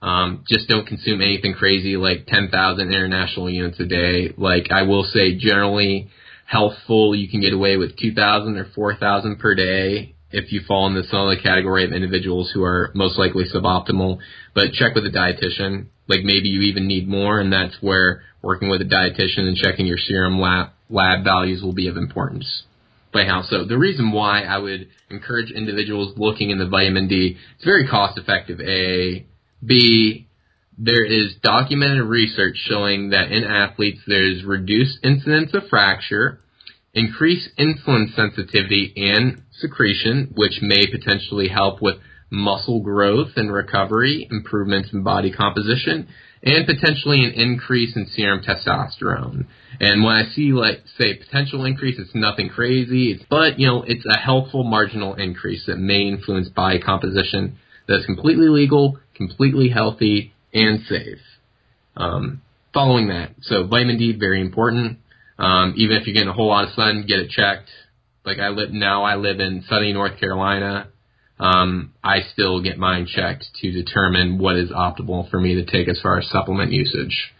Um, just don't consume anything crazy like 10,000 international units a day. Like I will say, generally healthful, you can get away with 2,000 or 4,000 per day if you fall in the some other category of individuals who are most likely suboptimal. But check with a dietitian. Like maybe you even need more, and that's where working with a dietitian and checking your serum lab, lab values will be of importance. By how so? The reason why I would encourage individuals looking in the vitamin D, it's very cost effective. A B, there is documented research showing that in athletes there's reduced incidence of fracture, increased insulin sensitivity and secretion, which may potentially help with muscle growth and recovery, improvements in body composition, and potentially an increase in serum testosterone. And when I see like say potential increase, it's nothing crazy. It's but you know it's a helpful marginal increase that may influence body composition that's completely legal, completely healthy, and safe. Um, following that, so vitamin D very important. Um, even if you're getting a whole lot of sun, get it checked. Like I live now, I live in sunny North Carolina. Um, I still get mine checked to determine what is optimal for me to take as far as supplement usage.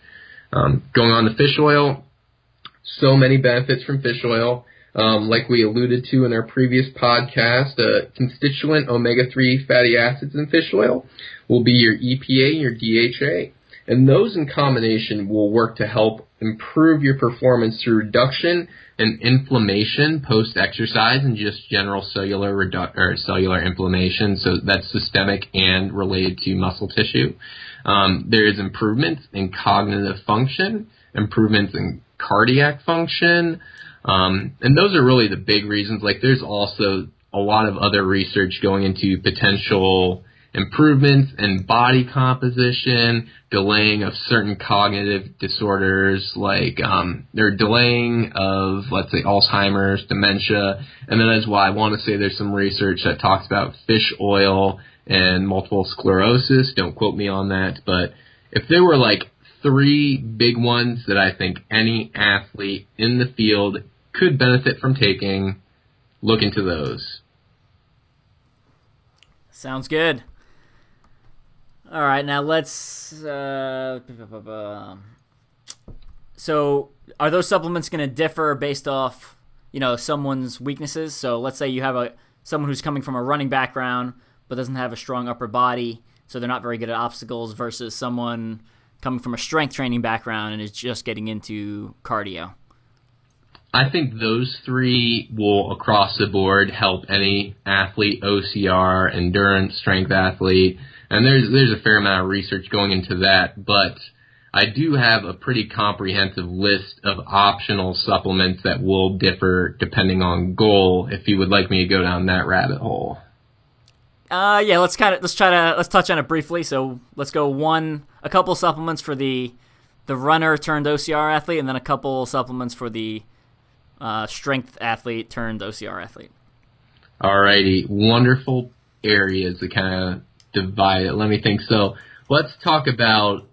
Um, going on to fish oil, so many benefits from fish oil. Um, like we alluded to in our previous podcast, uh, constituent omega-3 fatty acids in fish oil will be your EPA and your DHA. And those in combination will work to help improve your performance through reduction in inflammation post exercise and just general cellular redu- or cellular inflammation. So that's systemic and related to muscle tissue. Um, there is improvements in cognitive function, improvements in cardiac function, um, and those are really the big reasons. Like there's also a lot of other research going into potential improvements in body composition, delaying of certain cognitive disorders like um, they're delaying of let's say Alzheimer's, dementia, and then as well I want to say there's some research that talks about fish oil and multiple sclerosis. Don't quote me on that, but if there were like three big ones that I think any athlete in the field could benefit from taking, look into those. Sounds good. All right, now let's. Uh, so, are those supplements going to differ based off, you know, someone's weaknesses? So, let's say you have a someone who's coming from a running background but doesn't have a strong upper body, so they're not very good at obstacles, versus someone coming from a strength training background and is just getting into cardio. I think those three will across the board help any athlete, OCR, endurance, strength athlete, and there's there's a fair amount of research going into that, but I do have a pretty comprehensive list of optional supplements that will differ depending on goal. If you would like me to go down that rabbit hole. Uh, yeah, let's kind of let's try to let's touch on it briefly. So let's go one, a couple supplements for the the runner turned OCR athlete, and then a couple supplements for the uh, strength athlete turned OCR athlete. Alrighty, wonderful areas to kind of divide it. Let me think. So let's talk about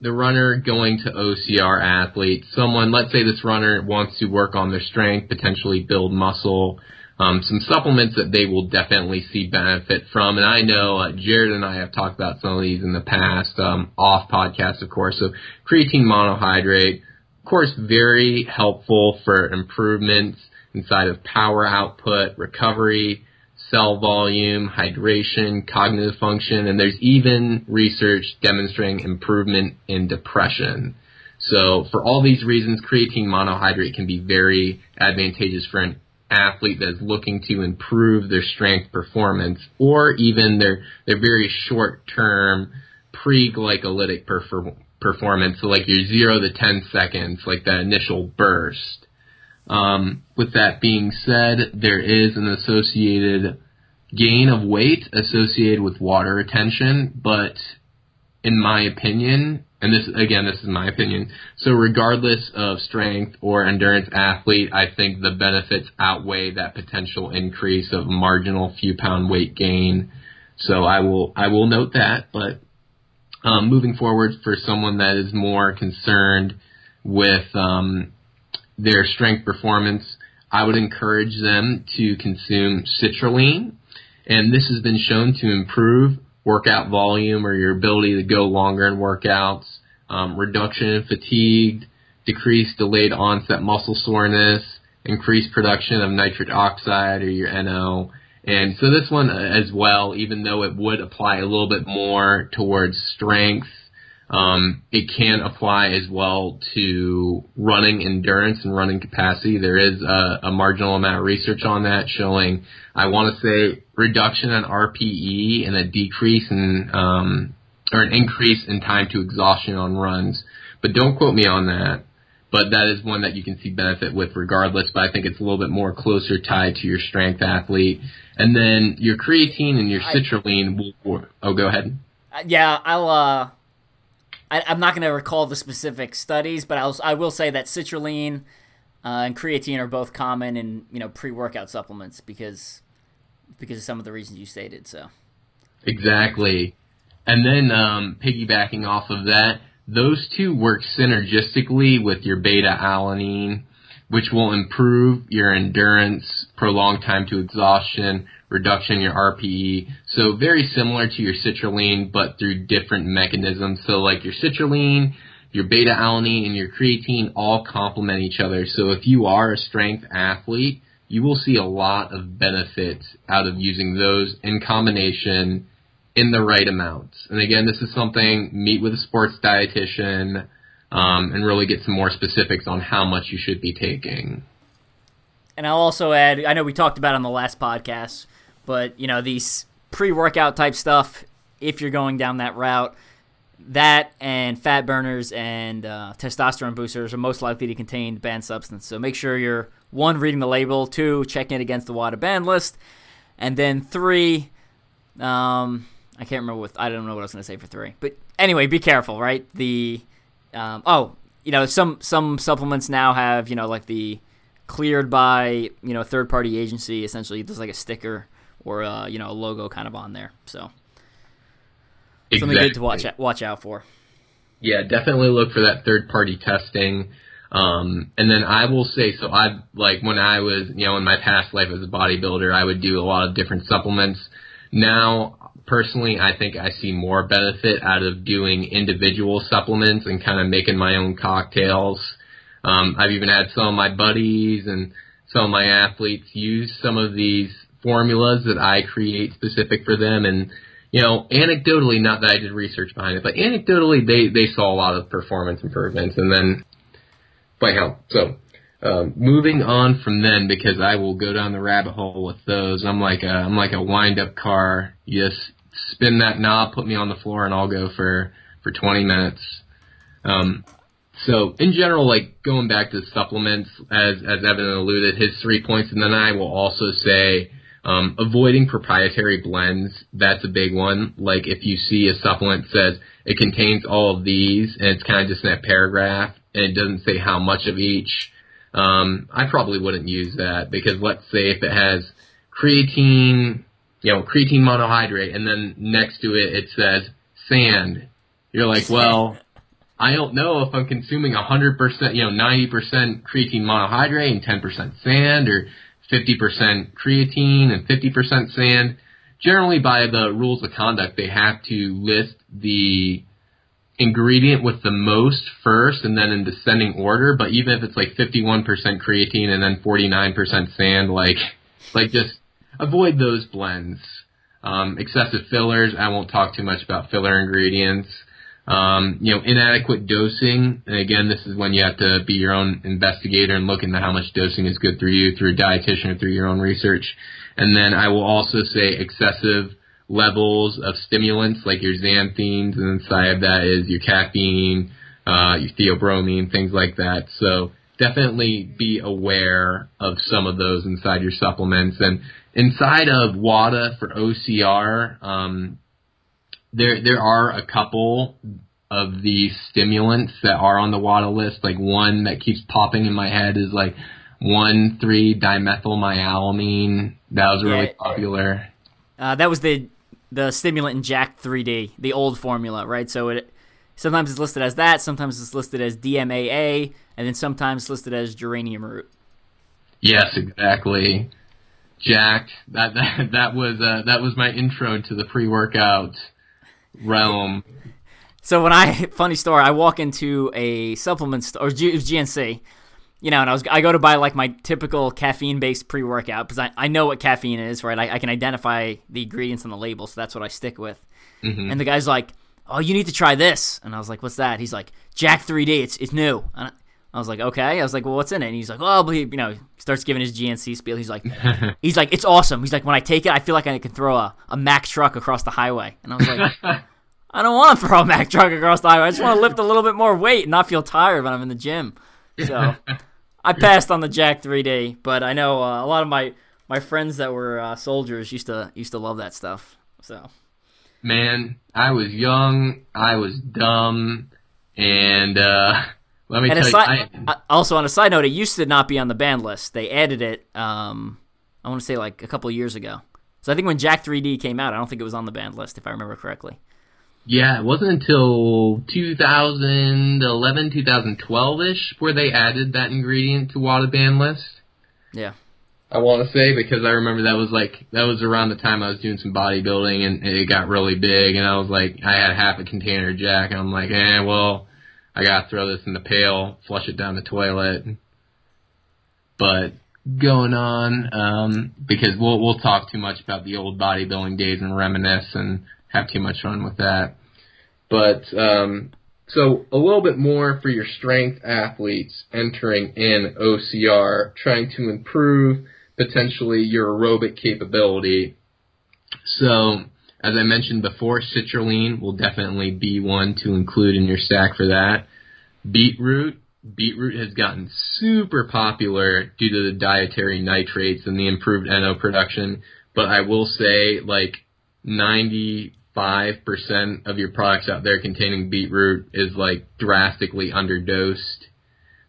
the runner going to OCR athlete. Someone, let's say this runner wants to work on their strength, potentially build muscle. Um, some supplements that they will definitely see benefit from, and I know uh, Jared and I have talked about some of these in the past, um, off podcast, of course. So creatine monohydrate, of course, very helpful for improvements inside of power output, recovery, cell volume, hydration, cognitive function, and there's even research demonstrating improvement in depression. So for all these reasons, creatine monohydrate can be very advantageous for an athlete that is looking to improve their strength performance or even their, their very short term pre-glycolytic performance, so like your 0 to 10 seconds, like that initial burst. Um, with that being said, there is an associated gain of weight associated with water retention, but in my opinion, and this again, this is my opinion. So regardless of strength or endurance athlete, I think the benefits outweigh that potential increase of marginal few pound weight gain. So I will I will note that, but um, moving forward for someone that is more concerned with um, their strength performance, I would encourage them to consume citrulline, and this has been shown to improve workout volume or your ability to go longer in workouts, um, reduction in fatigue, decreased delayed onset muscle soreness, increased production of nitric oxide or your NO. And so this one as well, even though it would apply a little bit more towards strength um, it can apply as well to running endurance and running capacity. There is a, a marginal amount of research on that showing, I want to say, reduction in RPE and a decrease in, um, or an increase in time to exhaustion on runs. But don't quote me on that. But that is one that you can see benefit with regardless, but I think it's a little bit more closer tied to your strength athlete. And then your creatine and your citrulline will, oh, go ahead. Yeah, I'll, uh, I, am not going to recall the specific studies, but I'll, I will say that citrulline uh, and creatine are both common in you know pre-workout supplements because because of some of the reasons you stated. So exactly, and then um, piggybacking off of that, those two work synergistically with your beta alanine, which will improve your endurance, prolong time to exhaustion, reduction in your RPE. So very similar to your citrulline, but through different mechanisms. So like your citrulline, your beta alanine, and your creatine all complement each other. So if you are a strength athlete, you will see a lot of benefits out of using those in combination in the right amounts. And again, this is something meet with a sports dietitian um, and really get some more specifics on how much you should be taking. And I'll also add, I know we talked about on the last podcast, but you know these pre-workout type stuff, if you're going down that route, that and fat burners and uh, testosterone boosters are most likely to contain banned substance. So make sure you're one reading the label, two checking it against the WADA ban list, and then three. Um, I can't remember what I don't know what I was going to say for three, but anyway, be careful, right? The um, oh, you know some some supplements now have you know like the cleared by you know third party agency. Essentially, there's like a sticker or uh, you know a logo kind of on there. So exactly. something good to watch watch out for. Yeah, definitely look for that third party testing. Um, and then I will say, so I like when I was, you know, in my past life as a bodybuilder, I would do a lot of different supplements. Now, personally, I think I see more benefit out of doing individual supplements and kind of making my own cocktails. Um, I've even had some of my buddies and some of my athletes use some of these formulas that I create specific for them and you know, anecdotally, not that I did research behind it, but anecdotally, they they saw a lot of performance improvements, and then, by hell, so um, moving on from then, because I will go down the rabbit hole with those. I'm like a I'm like a wind up car. You just spin that knob, put me on the floor, and I'll go for for 20 minutes. Um, so in general, like going back to supplements, as as Evan alluded, his three points, and then I will also say um, avoiding proprietary blends, that's a big one. Like if you see a supplement says it contains all of these and it's kind of just in that paragraph and it doesn't say how much of each, um, I probably wouldn't use that because let's say if it has creatine, you know, creatine monohydrate and then next to it it says sand. You're like, well, I don't know if I'm consuming 100%, you know, 90% creatine monohydrate and 10% sand or 50% creatine and 50% sand. Generally, by the rules of conduct, they have to list the ingredient with the most first and then in descending order. But even if it's like 51% creatine and then 49% sand, like, like just avoid those blends. Um, excessive fillers, I won't talk too much about filler ingredients. Um, you know, inadequate dosing, and again, this is when you have to be your own investigator and look into how much dosing is good for you through a dietitian or through your own research. And then I will also say excessive levels of stimulants like your xanthines, and inside of that is your caffeine, uh, your theobromine, things like that. So definitely be aware of some of those inside your supplements. And inside of WADA for OCR, um, there there are a couple of the stimulants that are on the WADA list. Like one that keeps popping in my head is like one three dimethylamylamine. That was really yeah, popular. Uh, that was the the stimulant in Jack 3D, the old formula, right? So it sometimes it's listed as that, sometimes it's listed as DMAA, and then sometimes it's listed as geranium root. Yes, exactly. Jack, that that, that was uh, that was my intro to the pre-workout realm. So when I funny story, I walk into a supplement store or G, GNC, you know, and I was I go to buy like my typical caffeine based pre workout because I, I know what caffeine is, right? I, I, can identify the ingredients on the label, so that's what I stick with. Mm-hmm. And the guy's like, "Oh, you need to try this," and I was like, "What's that?" He's like, "Jack 3D. It's it's new." And I was like, "Okay." I was like, "Well, what's in it?" And he's like, "Oh, he, you know," starts giving his GNC spiel. He's like, "He's like, it's awesome." He's like, "When I take it, I feel like I can throw a, a Mack truck across the highway," and I was like. I don't want to throw a Mack truck across the highway. I just want to lift a little bit more weight and not feel tired when I'm in the gym. So I passed on the Jack 3D, but I know uh, a lot of my my friends that were uh, soldiers used to used to love that stuff. So, man, I was young, I was dumb, and uh, let me and tell you. I, also, on a side note, it used to not be on the banned list. They added it. Um, I want to say like a couple years ago. So I think when Jack 3D came out, I don't think it was on the banned list, if I remember correctly. Yeah, it wasn't until 2011, 2012 ish where they added that ingredient to WADA ban list. Yeah. I want to say because I remember that was like that was around the time I was doing some bodybuilding and it got really big and I was like I had half a container of Jack and I'm like eh well I gotta throw this in the pail flush it down the toilet but going on um, because we'll we'll talk too much about the old bodybuilding days and reminisce and have too much fun with that. But um, so a little bit more for your strength athletes entering in OCR, trying to improve potentially your aerobic capability. So as I mentioned before, citrulline will definitely be one to include in your stack for that. Beetroot. Beetroot has gotten super popular due to the dietary nitrates and the improved NO production. But I will say, like, 90 five percent of your products out there containing beetroot is like drastically underdosed.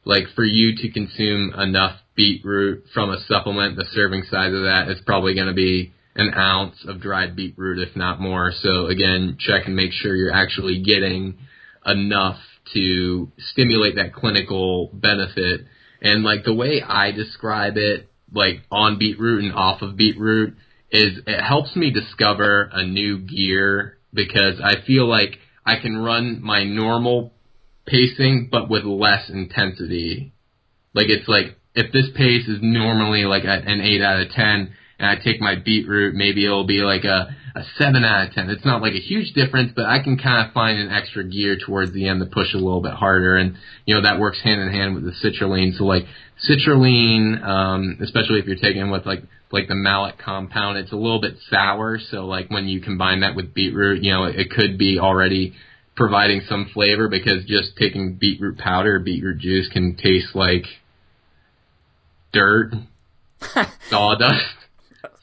Like for you to consume enough beetroot from a supplement, the serving size of that is probably going to be an ounce of dried beetroot, if not more. So again, check and make sure you're actually getting enough to stimulate that clinical benefit. And like the way I describe it, like on beetroot and off of beetroot, is it helps me discover a new gear because I feel like I can run my normal pacing but with less intensity. Like it's like if this pace is normally like an 8 out of 10 and I take my beetroot, maybe it'll be like a, a 7 out of 10. It's not like a huge difference, but I can kind of find an extra gear towards the end to push a little bit harder. And, you know, that works hand in hand with the citrulline. So like citrulline, um, especially if you're taking with like like the malic compound. It's a little bit sour, so like when you combine that with beetroot, you know, it, it could be already providing some flavor because just taking beetroot powder, beetroot juice can taste like dirt, sawdust.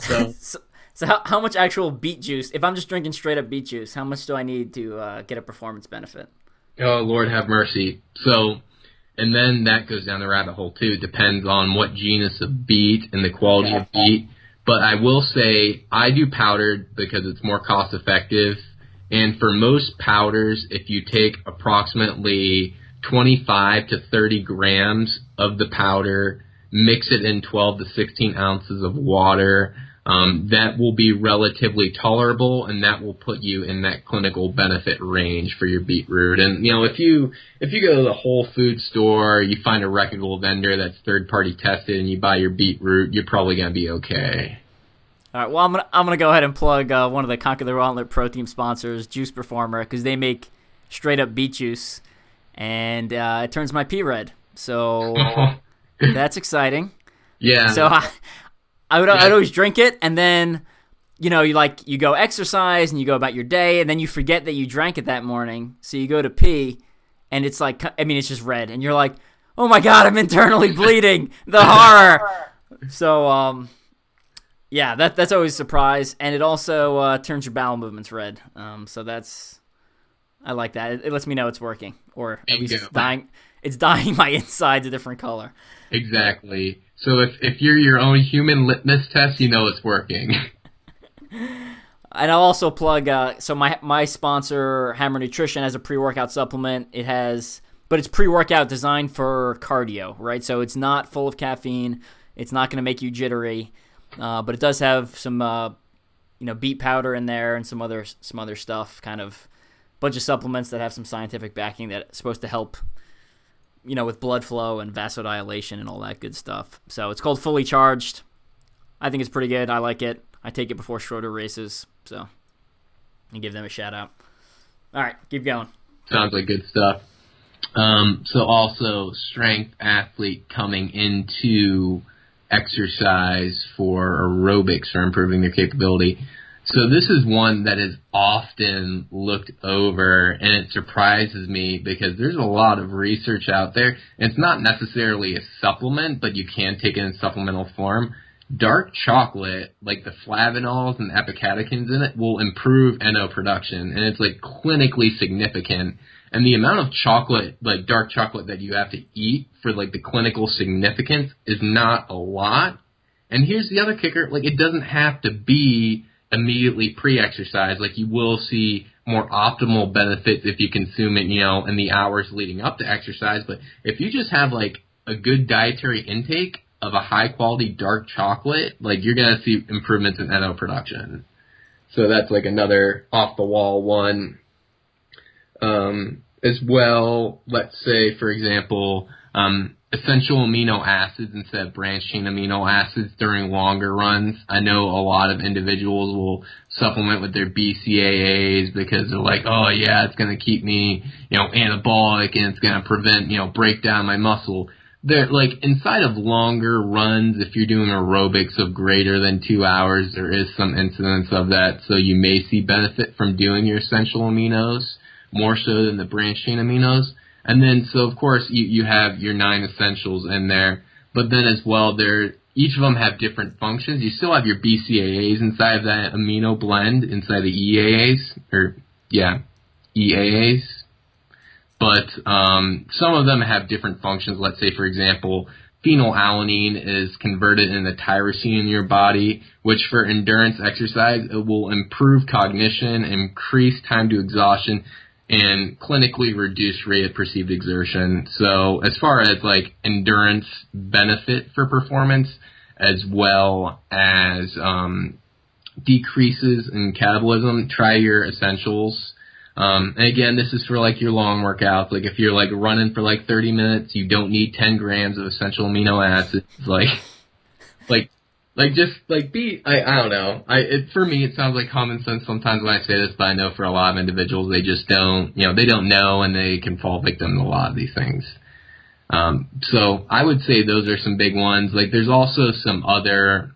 So, so, so how, how much actual beet juice? If I'm just drinking straight up beet juice, how much do I need to uh, get a performance benefit? Oh Lord, have mercy. So and then that goes down the rabbit hole too. It depends on what genus of beet and the quality of beet. But I will say I do powdered because it's more cost effective And for most powders, if you take approximately 25 to 30 grams of the powder, mix it in 12 to 16 ounces of water, um, that will be relatively tolerable, and that will put you in that clinical benefit range for your beetroot. And you know, if you if you go to the Whole Food store, you find a reputable vendor that's third party tested, and you buy your beetroot, you're probably gonna be okay. All right. Well, I'm gonna I'm gonna go ahead and plug uh, one of the Conquer the Gauntlet Pro Team sponsors, Juice Performer, because they make straight up beet juice, and uh, it turns my pee red. So that's exciting. Yeah. So I, I would I'd always drink it, and then you know you like you go exercise and you go about your day, and then you forget that you drank it that morning. So you go to pee, and it's like I mean it's just red, and you're like, oh my god, I'm internally bleeding. The horror. So um yeah, that that's always a surprise, and it also uh, turns your bowel movements red. Um, so that's I like that. It, it lets me know it's working, or at least it's dying. It's dyeing my insides a different color. Exactly. So if if you're your own human litmus test, you know it's working. and I'll also plug. Uh, so my my sponsor, Hammer Nutrition, has a pre workout supplement. It has, but it's pre workout designed for cardio, right? So it's not full of caffeine. It's not going to make you jittery. Uh, but it does have some, uh, you know, beet powder in there and some other some other stuff, kind of bunch of supplements that have some scientific backing that's supposed to help, you know, with blood flow and vasodilation and all that good stuff. So it's called Fully Charged. I think it's pretty good. I like it. I take it before Schroeder races, so and give them a shout out. All right, keep going. Sounds like good stuff. Um, so also strength athlete coming into exercise for aerobics or improving their capability. So this is one that is often looked over and it surprises me because there's a lot of research out there. It's not necessarily a supplement, but you can take it in supplemental form. Dark chocolate, like the flavanols and epicatechins in it, will improve NO production and it's like clinically significant and the amount of chocolate, like dark chocolate that you have to eat for like the clinical significance is not a lot. And here's the other kicker, like it doesn't have to be immediately pre-exercise. Like you will see more optimal benefits if you consume it, you know, in the hours leading up to exercise. But if you just have like a good dietary intake of a high quality dark chocolate, like you're gonna see improvements in NO production. So that's like another off the wall one um, as well, let's say, for example, um, essential amino acids instead of branched chain amino acids during longer runs. I know a lot of individuals will supplement with their BCAAs because they're like, oh yeah, it's going to keep me, you know, anabolic and it's going to prevent, you know, breakdown my muscle. They're like inside of longer runs, if you're doing aerobics of greater than two hours, there is some incidence of that. So you may see benefit from doing your essential aminos more so than the branched chain aminos. And then, so of course, you, you have your nine essentials in there, but then as well, there each of them have different functions. You still have your BCAAs inside of that amino blend inside the EAAs, or yeah, EAAs. But um, some of them have different functions. Let's say, for example, phenylalanine is converted into tyrosine in your body, which for endurance exercise, it will improve cognition, increase time to exhaustion, and clinically reduced rate of perceived exertion. So as far as like endurance benefit for performance, as well as um, decreases in catabolism, try your essentials. Um, and again, this is for like your long workouts. Like if you're like running for like 30 minutes, you don't need 10 grams of essential amino acids. Like, like like just like be I I don't know. I it, for me it sounds like common sense sometimes when I say this, but I know for a lot of individuals they just don't you know they don't know and they can fall victim to a lot of these things. Um, so I would say those are some big ones. Like there's also some other,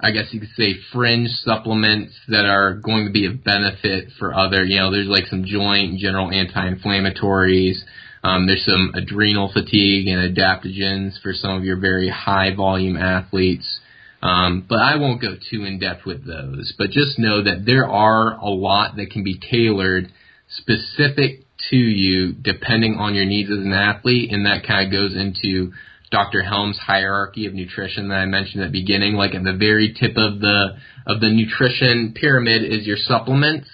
I guess you could say fringe supplements that are going to be of benefit for other. You know, there's like some joint general anti-inflammatories. Um, there's some adrenal fatigue and adaptogens for some of your very high volume athletes. Um, but I won't go too in depth with those. But just know that there are a lot that can be tailored specific to you depending on your needs as an athlete, and that kind of goes into Dr. Helms' hierarchy of nutrition that I mentioned at the beginning. Like at the very tip of the of the nutrition pyramid is your supplements,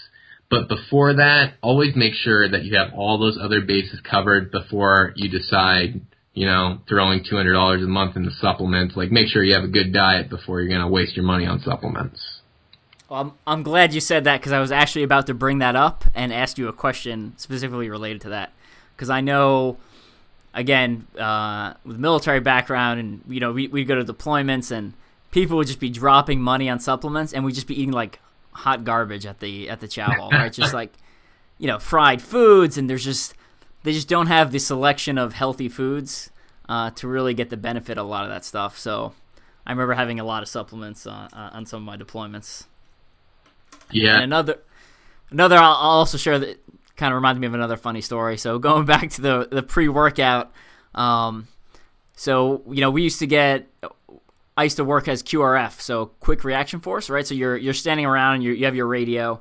But before that, always make sure that you have all those other bases covered before you decide, you know, throwing two hundred dollars a month into supplements. Like make sure you have a good diet before you're gonna waste your money on supplements. Well, I'm, I'm glad you said that because I was actually about to bring that up and ask you a question specifically related to that. Because I know, again, uh, with military background, and you know, we we go to deployments and people would just be dropping money on supplements, and we'd just be eating like hot garbage at the at the chow hall, right? just like you know, fried foods, and there's just they just don't have the selection of healthy foods uh, to really get the benefit of a lot of that stuff. So I remember having a lot of supplements on, uh, on some of my deployments. Yeah. And another, another I'll, I'll also share that kind of reminded me of another funny story. So going back to the the pre workout, um, so you know we used to get. I used to work as QRF, so quick reaction force, right? So you're you're standing around and you you have your radio,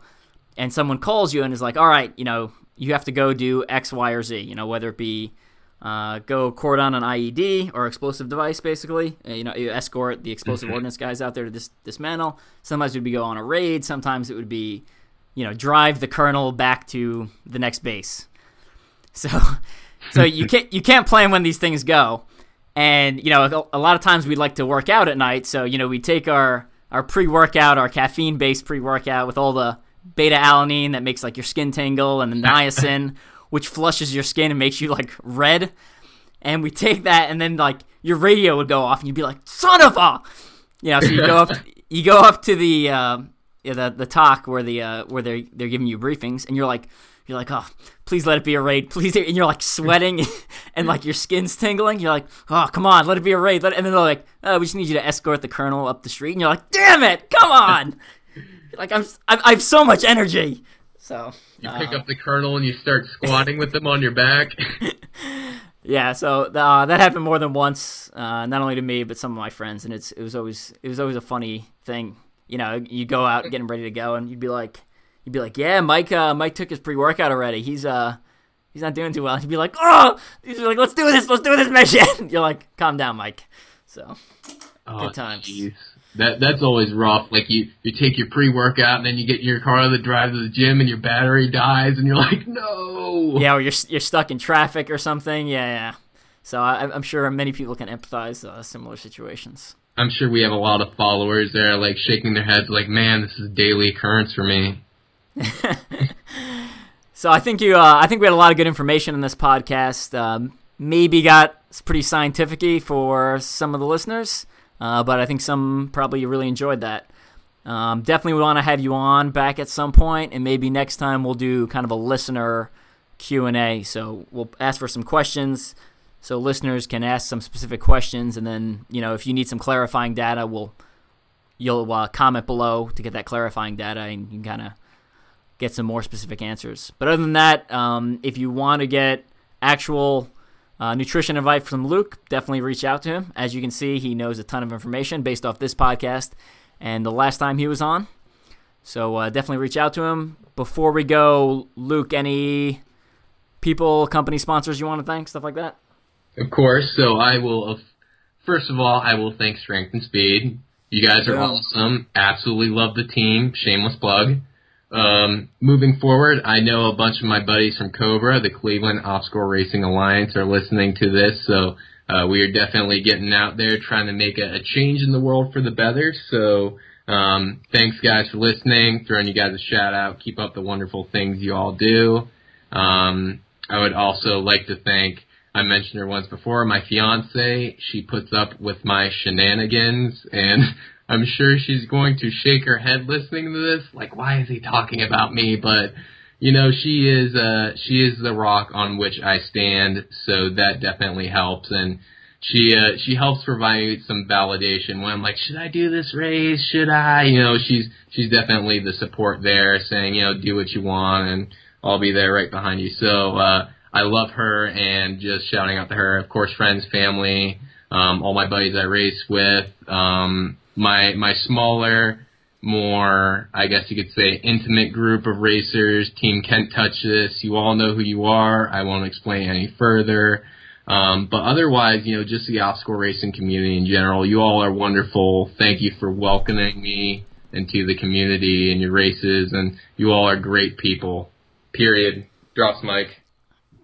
and someone calls you and is like, "All right, you know, you have to go do X, Y, or Z. You know, whether it be uh, go cordon an IED or explosive device, basically. Uh, you know, you escort the explosive Mhm. ordnance guys out there to dis- dismantle. Sometimes it would be go on a raid. Sometimes it would be, you know, drive the colonel back to the next base. So, so you can't you can't plan when these things go. And you know, a, a lot of times we like to work out at night. So you know, we take our our pre workout, our caffeine based pre workout with all the beta alanine that makes like your skin tingle, and the niacin, which flushes your skin and makes you like red. And we take that, and then like your radio would go off, and you'd be like, "Son of a," you know. So you go up, you go up to the uh, yeah, the the talk where the uh, where they they're giving you briefings, and you're like, you're like, "Oh, please let it be a raid, please," and you're like sweating, and like your skin's tingling. You're like, "Oh, come on, let it be a raid," let and then they're like, "Oh, we just need you to escort the colonel up the street," and you're like, "Damn it, come on!" Like I'm, I'm I have so much energy. So You pick uh, up the colonel and you start squatting with them on your back. Yeah, so uh, that happened more than once, uh, not only to me but some of my friends, and it's it was always it was always a funny thing. You know, you go out getting ready to go, and you'd be like, you'd be like, yeah, Mike, uh, Mike took his pre workout already. He's uh, he's not doing too well. He'd be like, oh, he's like, let's do this, let's do this mission. You're like, calm down, Mike. So Oh, Good times. jeez. That that's always rough. Like you you take your pre workout and then you get in your car to drive to the gym and your battery dies and you're like, no. yeah, or you're you're stuck in traffic or something. Yeah, yeah. So I, I'm sure many people can empathize uh, similar situations. I'm sure we have a lot of followers there like shaking their heads like, man, this is a daily occurrence for me. So I think you, uh, I think we had a lot of good information in this podcast. Um, maybe got pretty scientific for some of the listeners, uh, but I think some probably really enjoyed that. Um, definitely want to have you on back at some point, and maybe next time we'll do kind of a listener Q and A. So we'll ask for some questions, so listeners can ask some specific questions, and then you know if you need some clarifying data, we'll you'll uh, comment below to get that clarifying data, and you can kind of get some more specific answers. But other than that, um, if you want to get actual uh, nutrition advice from Luc, definitely reach out to him. As you can see, he knows a ton of information based off this podcast and the last time he was on. So uh, definitely reach out to him. Before we go, Luc, any people, company sponsors you want to thank, stuff like that? Of course. So I will. First of all, I will thank Strength and Speed. You guys are Yeah. awesome. Absolutely love the team. Shameless plug. Um, moving forward, I know a bunch of my buddies from Cobra, the Cleveland Obstacle Racing Alliance, are listening to this. So uh, we are definitely getting out there trying to make a, a change in the world for the better. So um, thanks, guys, for listening. Throwing you guys a shout out. Keep up the wonderful things you all do. Um, I would also like to thank, I mentioned her once before, my fiance. She puts up with my shenanigans, and I'm sure she's going to shake her head listening to this. Like, why is he talking about me? But, you know, she is, uh, she is the rock on which I stand, so that definitely helps. And she, uh, she helps provide some validation when I'm like, should I do this race? Should I? You know, she's, she's definitely the support there saying, you know, do what you want and I'll be there right behind you. So, uh, I love her and just shouting out to her, of course, friends, family, um, all my buddies I race with, um, my, my smaller, more, I guess you could say, intimate group of racers, Team Kent Touch This. You all know who you are. I won't explain any further. Um, but otherwise, you know, just the obstacle racing community in general, you all are wonderful. Thank you for welcoming me into the community and your races, and you all are great people. Period. Drops mic.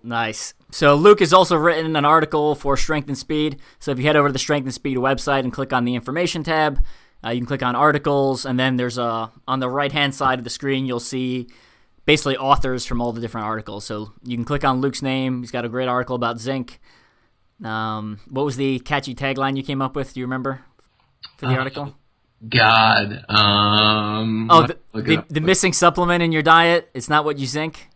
Nice. So Luc has also written an article for Strength and Speed. So if you head over to the Strength and Speed website and click on the information tab, uh, you can click on articles, and then there's a on the right hand side of the screen you'll see basically authors from all the different articles. So you can click on Luc's name. He's got a great article about zinc. Um, what was the catchy tagline you came up with? Do you remember for the uh, article? God. Um, oh, the, the, the, missing supplement in your diet. It's not what you zinc.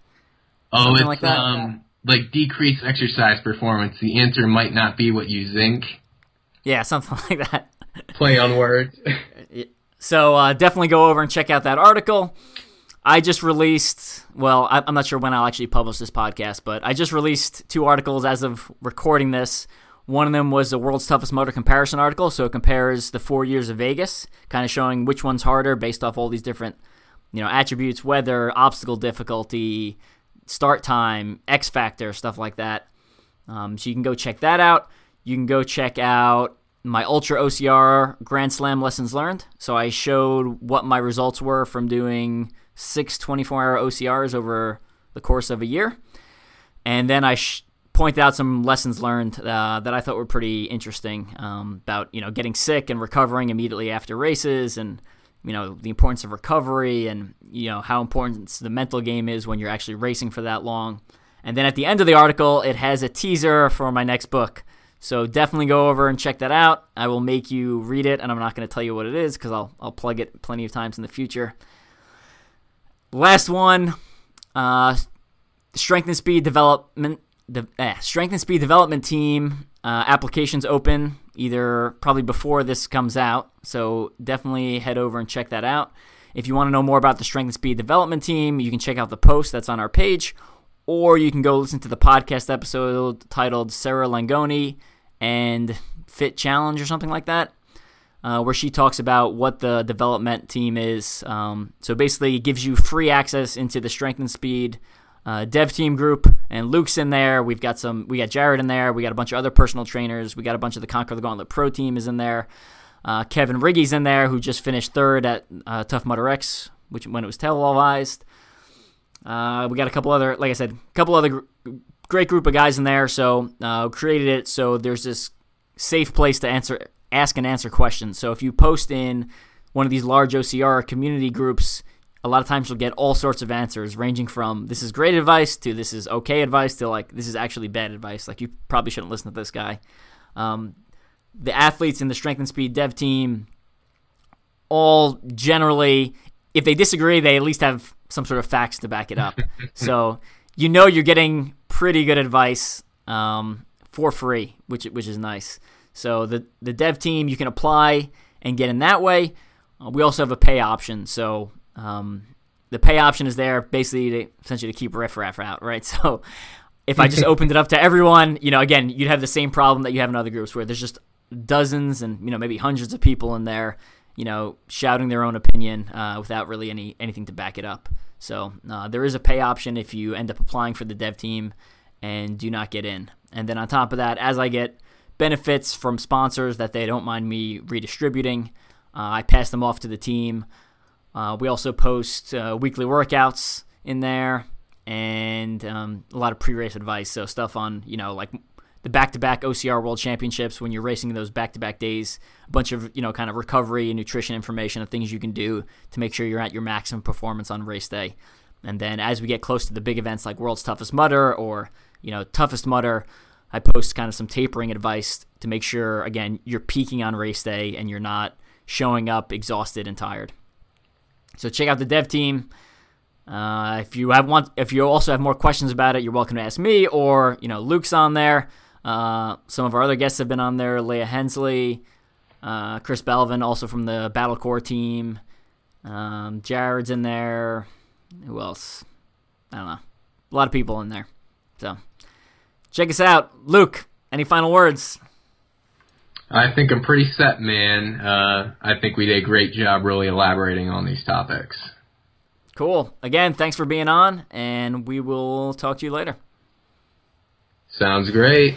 Oh, Something it's like that. Um, like decreased exercise performance. The answer might not be what you think. Yeah, something like that. Play on words. so uh, definitely go over and check out that article. I just released, well, I'm not sure when I'll actually publish this podcast, but I just released two articles as of recording this. One of them was the World's Toughest Mudder comparison article, so it compares the four years of Vegas, kind of showing which one's harder based off all these different, you know, attributes, weather, obstacle difficulty, start time, X factor, stuff like that. Um, so you can go check that out. You can go check out my Ultra OCR Grand Slam lessons learned. So I showed what my results were from doing six 24 hour OCRs over the course of a year. And then I sh- point out some lessons learned uh, that I thought were pretty interesting um, about you know getting sick and recovering immediately after races, and you know the importance of recovery, and you know how important the mental game is when you're actually racing for that long. And then at the end of the article, it has a teaser for my next book. So definitely go over and check that out. I will make you read it, and I'm not going to tell you what it is because I'll I'll plug it plenty of times in the future. Last one, uh, strength and speed development. De- eh, strength and speed development team uh, applications open either probably before this comes out. So definitely head over and check that out. If you want to know more about the strength and speed development team, you can check out the post that's on our page, or you can go listen to the podcast episode titled Sarah Langoni and Fit Challenge or something like that uh, where she talks about what the development team is. Um, so basically, it gives you free access into the Strength and Speed uh, dev team group, and Luc's in there. We've got some. We got Jared in there. We got a bunch of other personal trainers. We got a bunch of the Conquer the Gauntlet Pro team is in there. Uh, Kevin Riggy's in there, who just finished third at uh, Tough Mudder X, which when it was televised. Uh, we got a couple other, like I said, a couple other gr- great group of guys in there. So uh, created it so there's this safe place to answer ask and answer questions. So if you post in one of these large OCR community groups, a lot of times you'll get all sorts of answers, ranging from this is great advice to this is okay advice to like this is actually bad advice. Like you probably shouldn't listen to this guy. Um, the athletes in the strength and speed dev team all generally, if they disagree, they at least have some sort of facts to back it up. so you know you're getting pretty good advice um, for free, which which is nice. So the the dev team you can apply and get in that way. Uh, we also have a pay option. So um, the pay option is there basically to, essentially to keep riffraff out, right? So if I just opened it up to everyone, you know, again, you'd have the same problem that you have in other groups where there's just dozens and you know maybe hundreds of people in there, you know, shouting their own opinion uh, without really any anything to back it up. So uh, there is a pay option if you end up applying for the dev team and do not get in. And then on top of that, as I get benefits from sponsors that they don't mind me redistributing. Uh, I pass them off to the team. Uh, we also post uh, weekly workouts in there and um, a lot of pre-race advice. So stuff on you know like the back-to-back OCR World Championships when you're racing those back-to-back days. A bunch of you know kind of recovery and nutrition information of things you can do to make sure you're at your maximum performance on race day. And then as we get close to the big events like World's Toughest Mudder or you know Toughest Mudder, I post kind of some tapering advice to make sure, again, you're peaking on race day and you're not showing up exhausted and tired. So check out the dev team. Uh, if you have want, if you also have more questions about it, you're welcome to ask me or you know Luc's on there. Uh, some of our other guests have been on there: Leah Hensley, uh, Chris Belvin, also from the Battle Core team. Um, Jared's in there. Who else? I don't know. A lot of people in there. So check us out. Luc, any final words? I think I'm pretty set, man. Uh, I think we did a great job really elaborating on these topics. Cool. Again, thanks for being on, and we will talk to you later. Sounds great.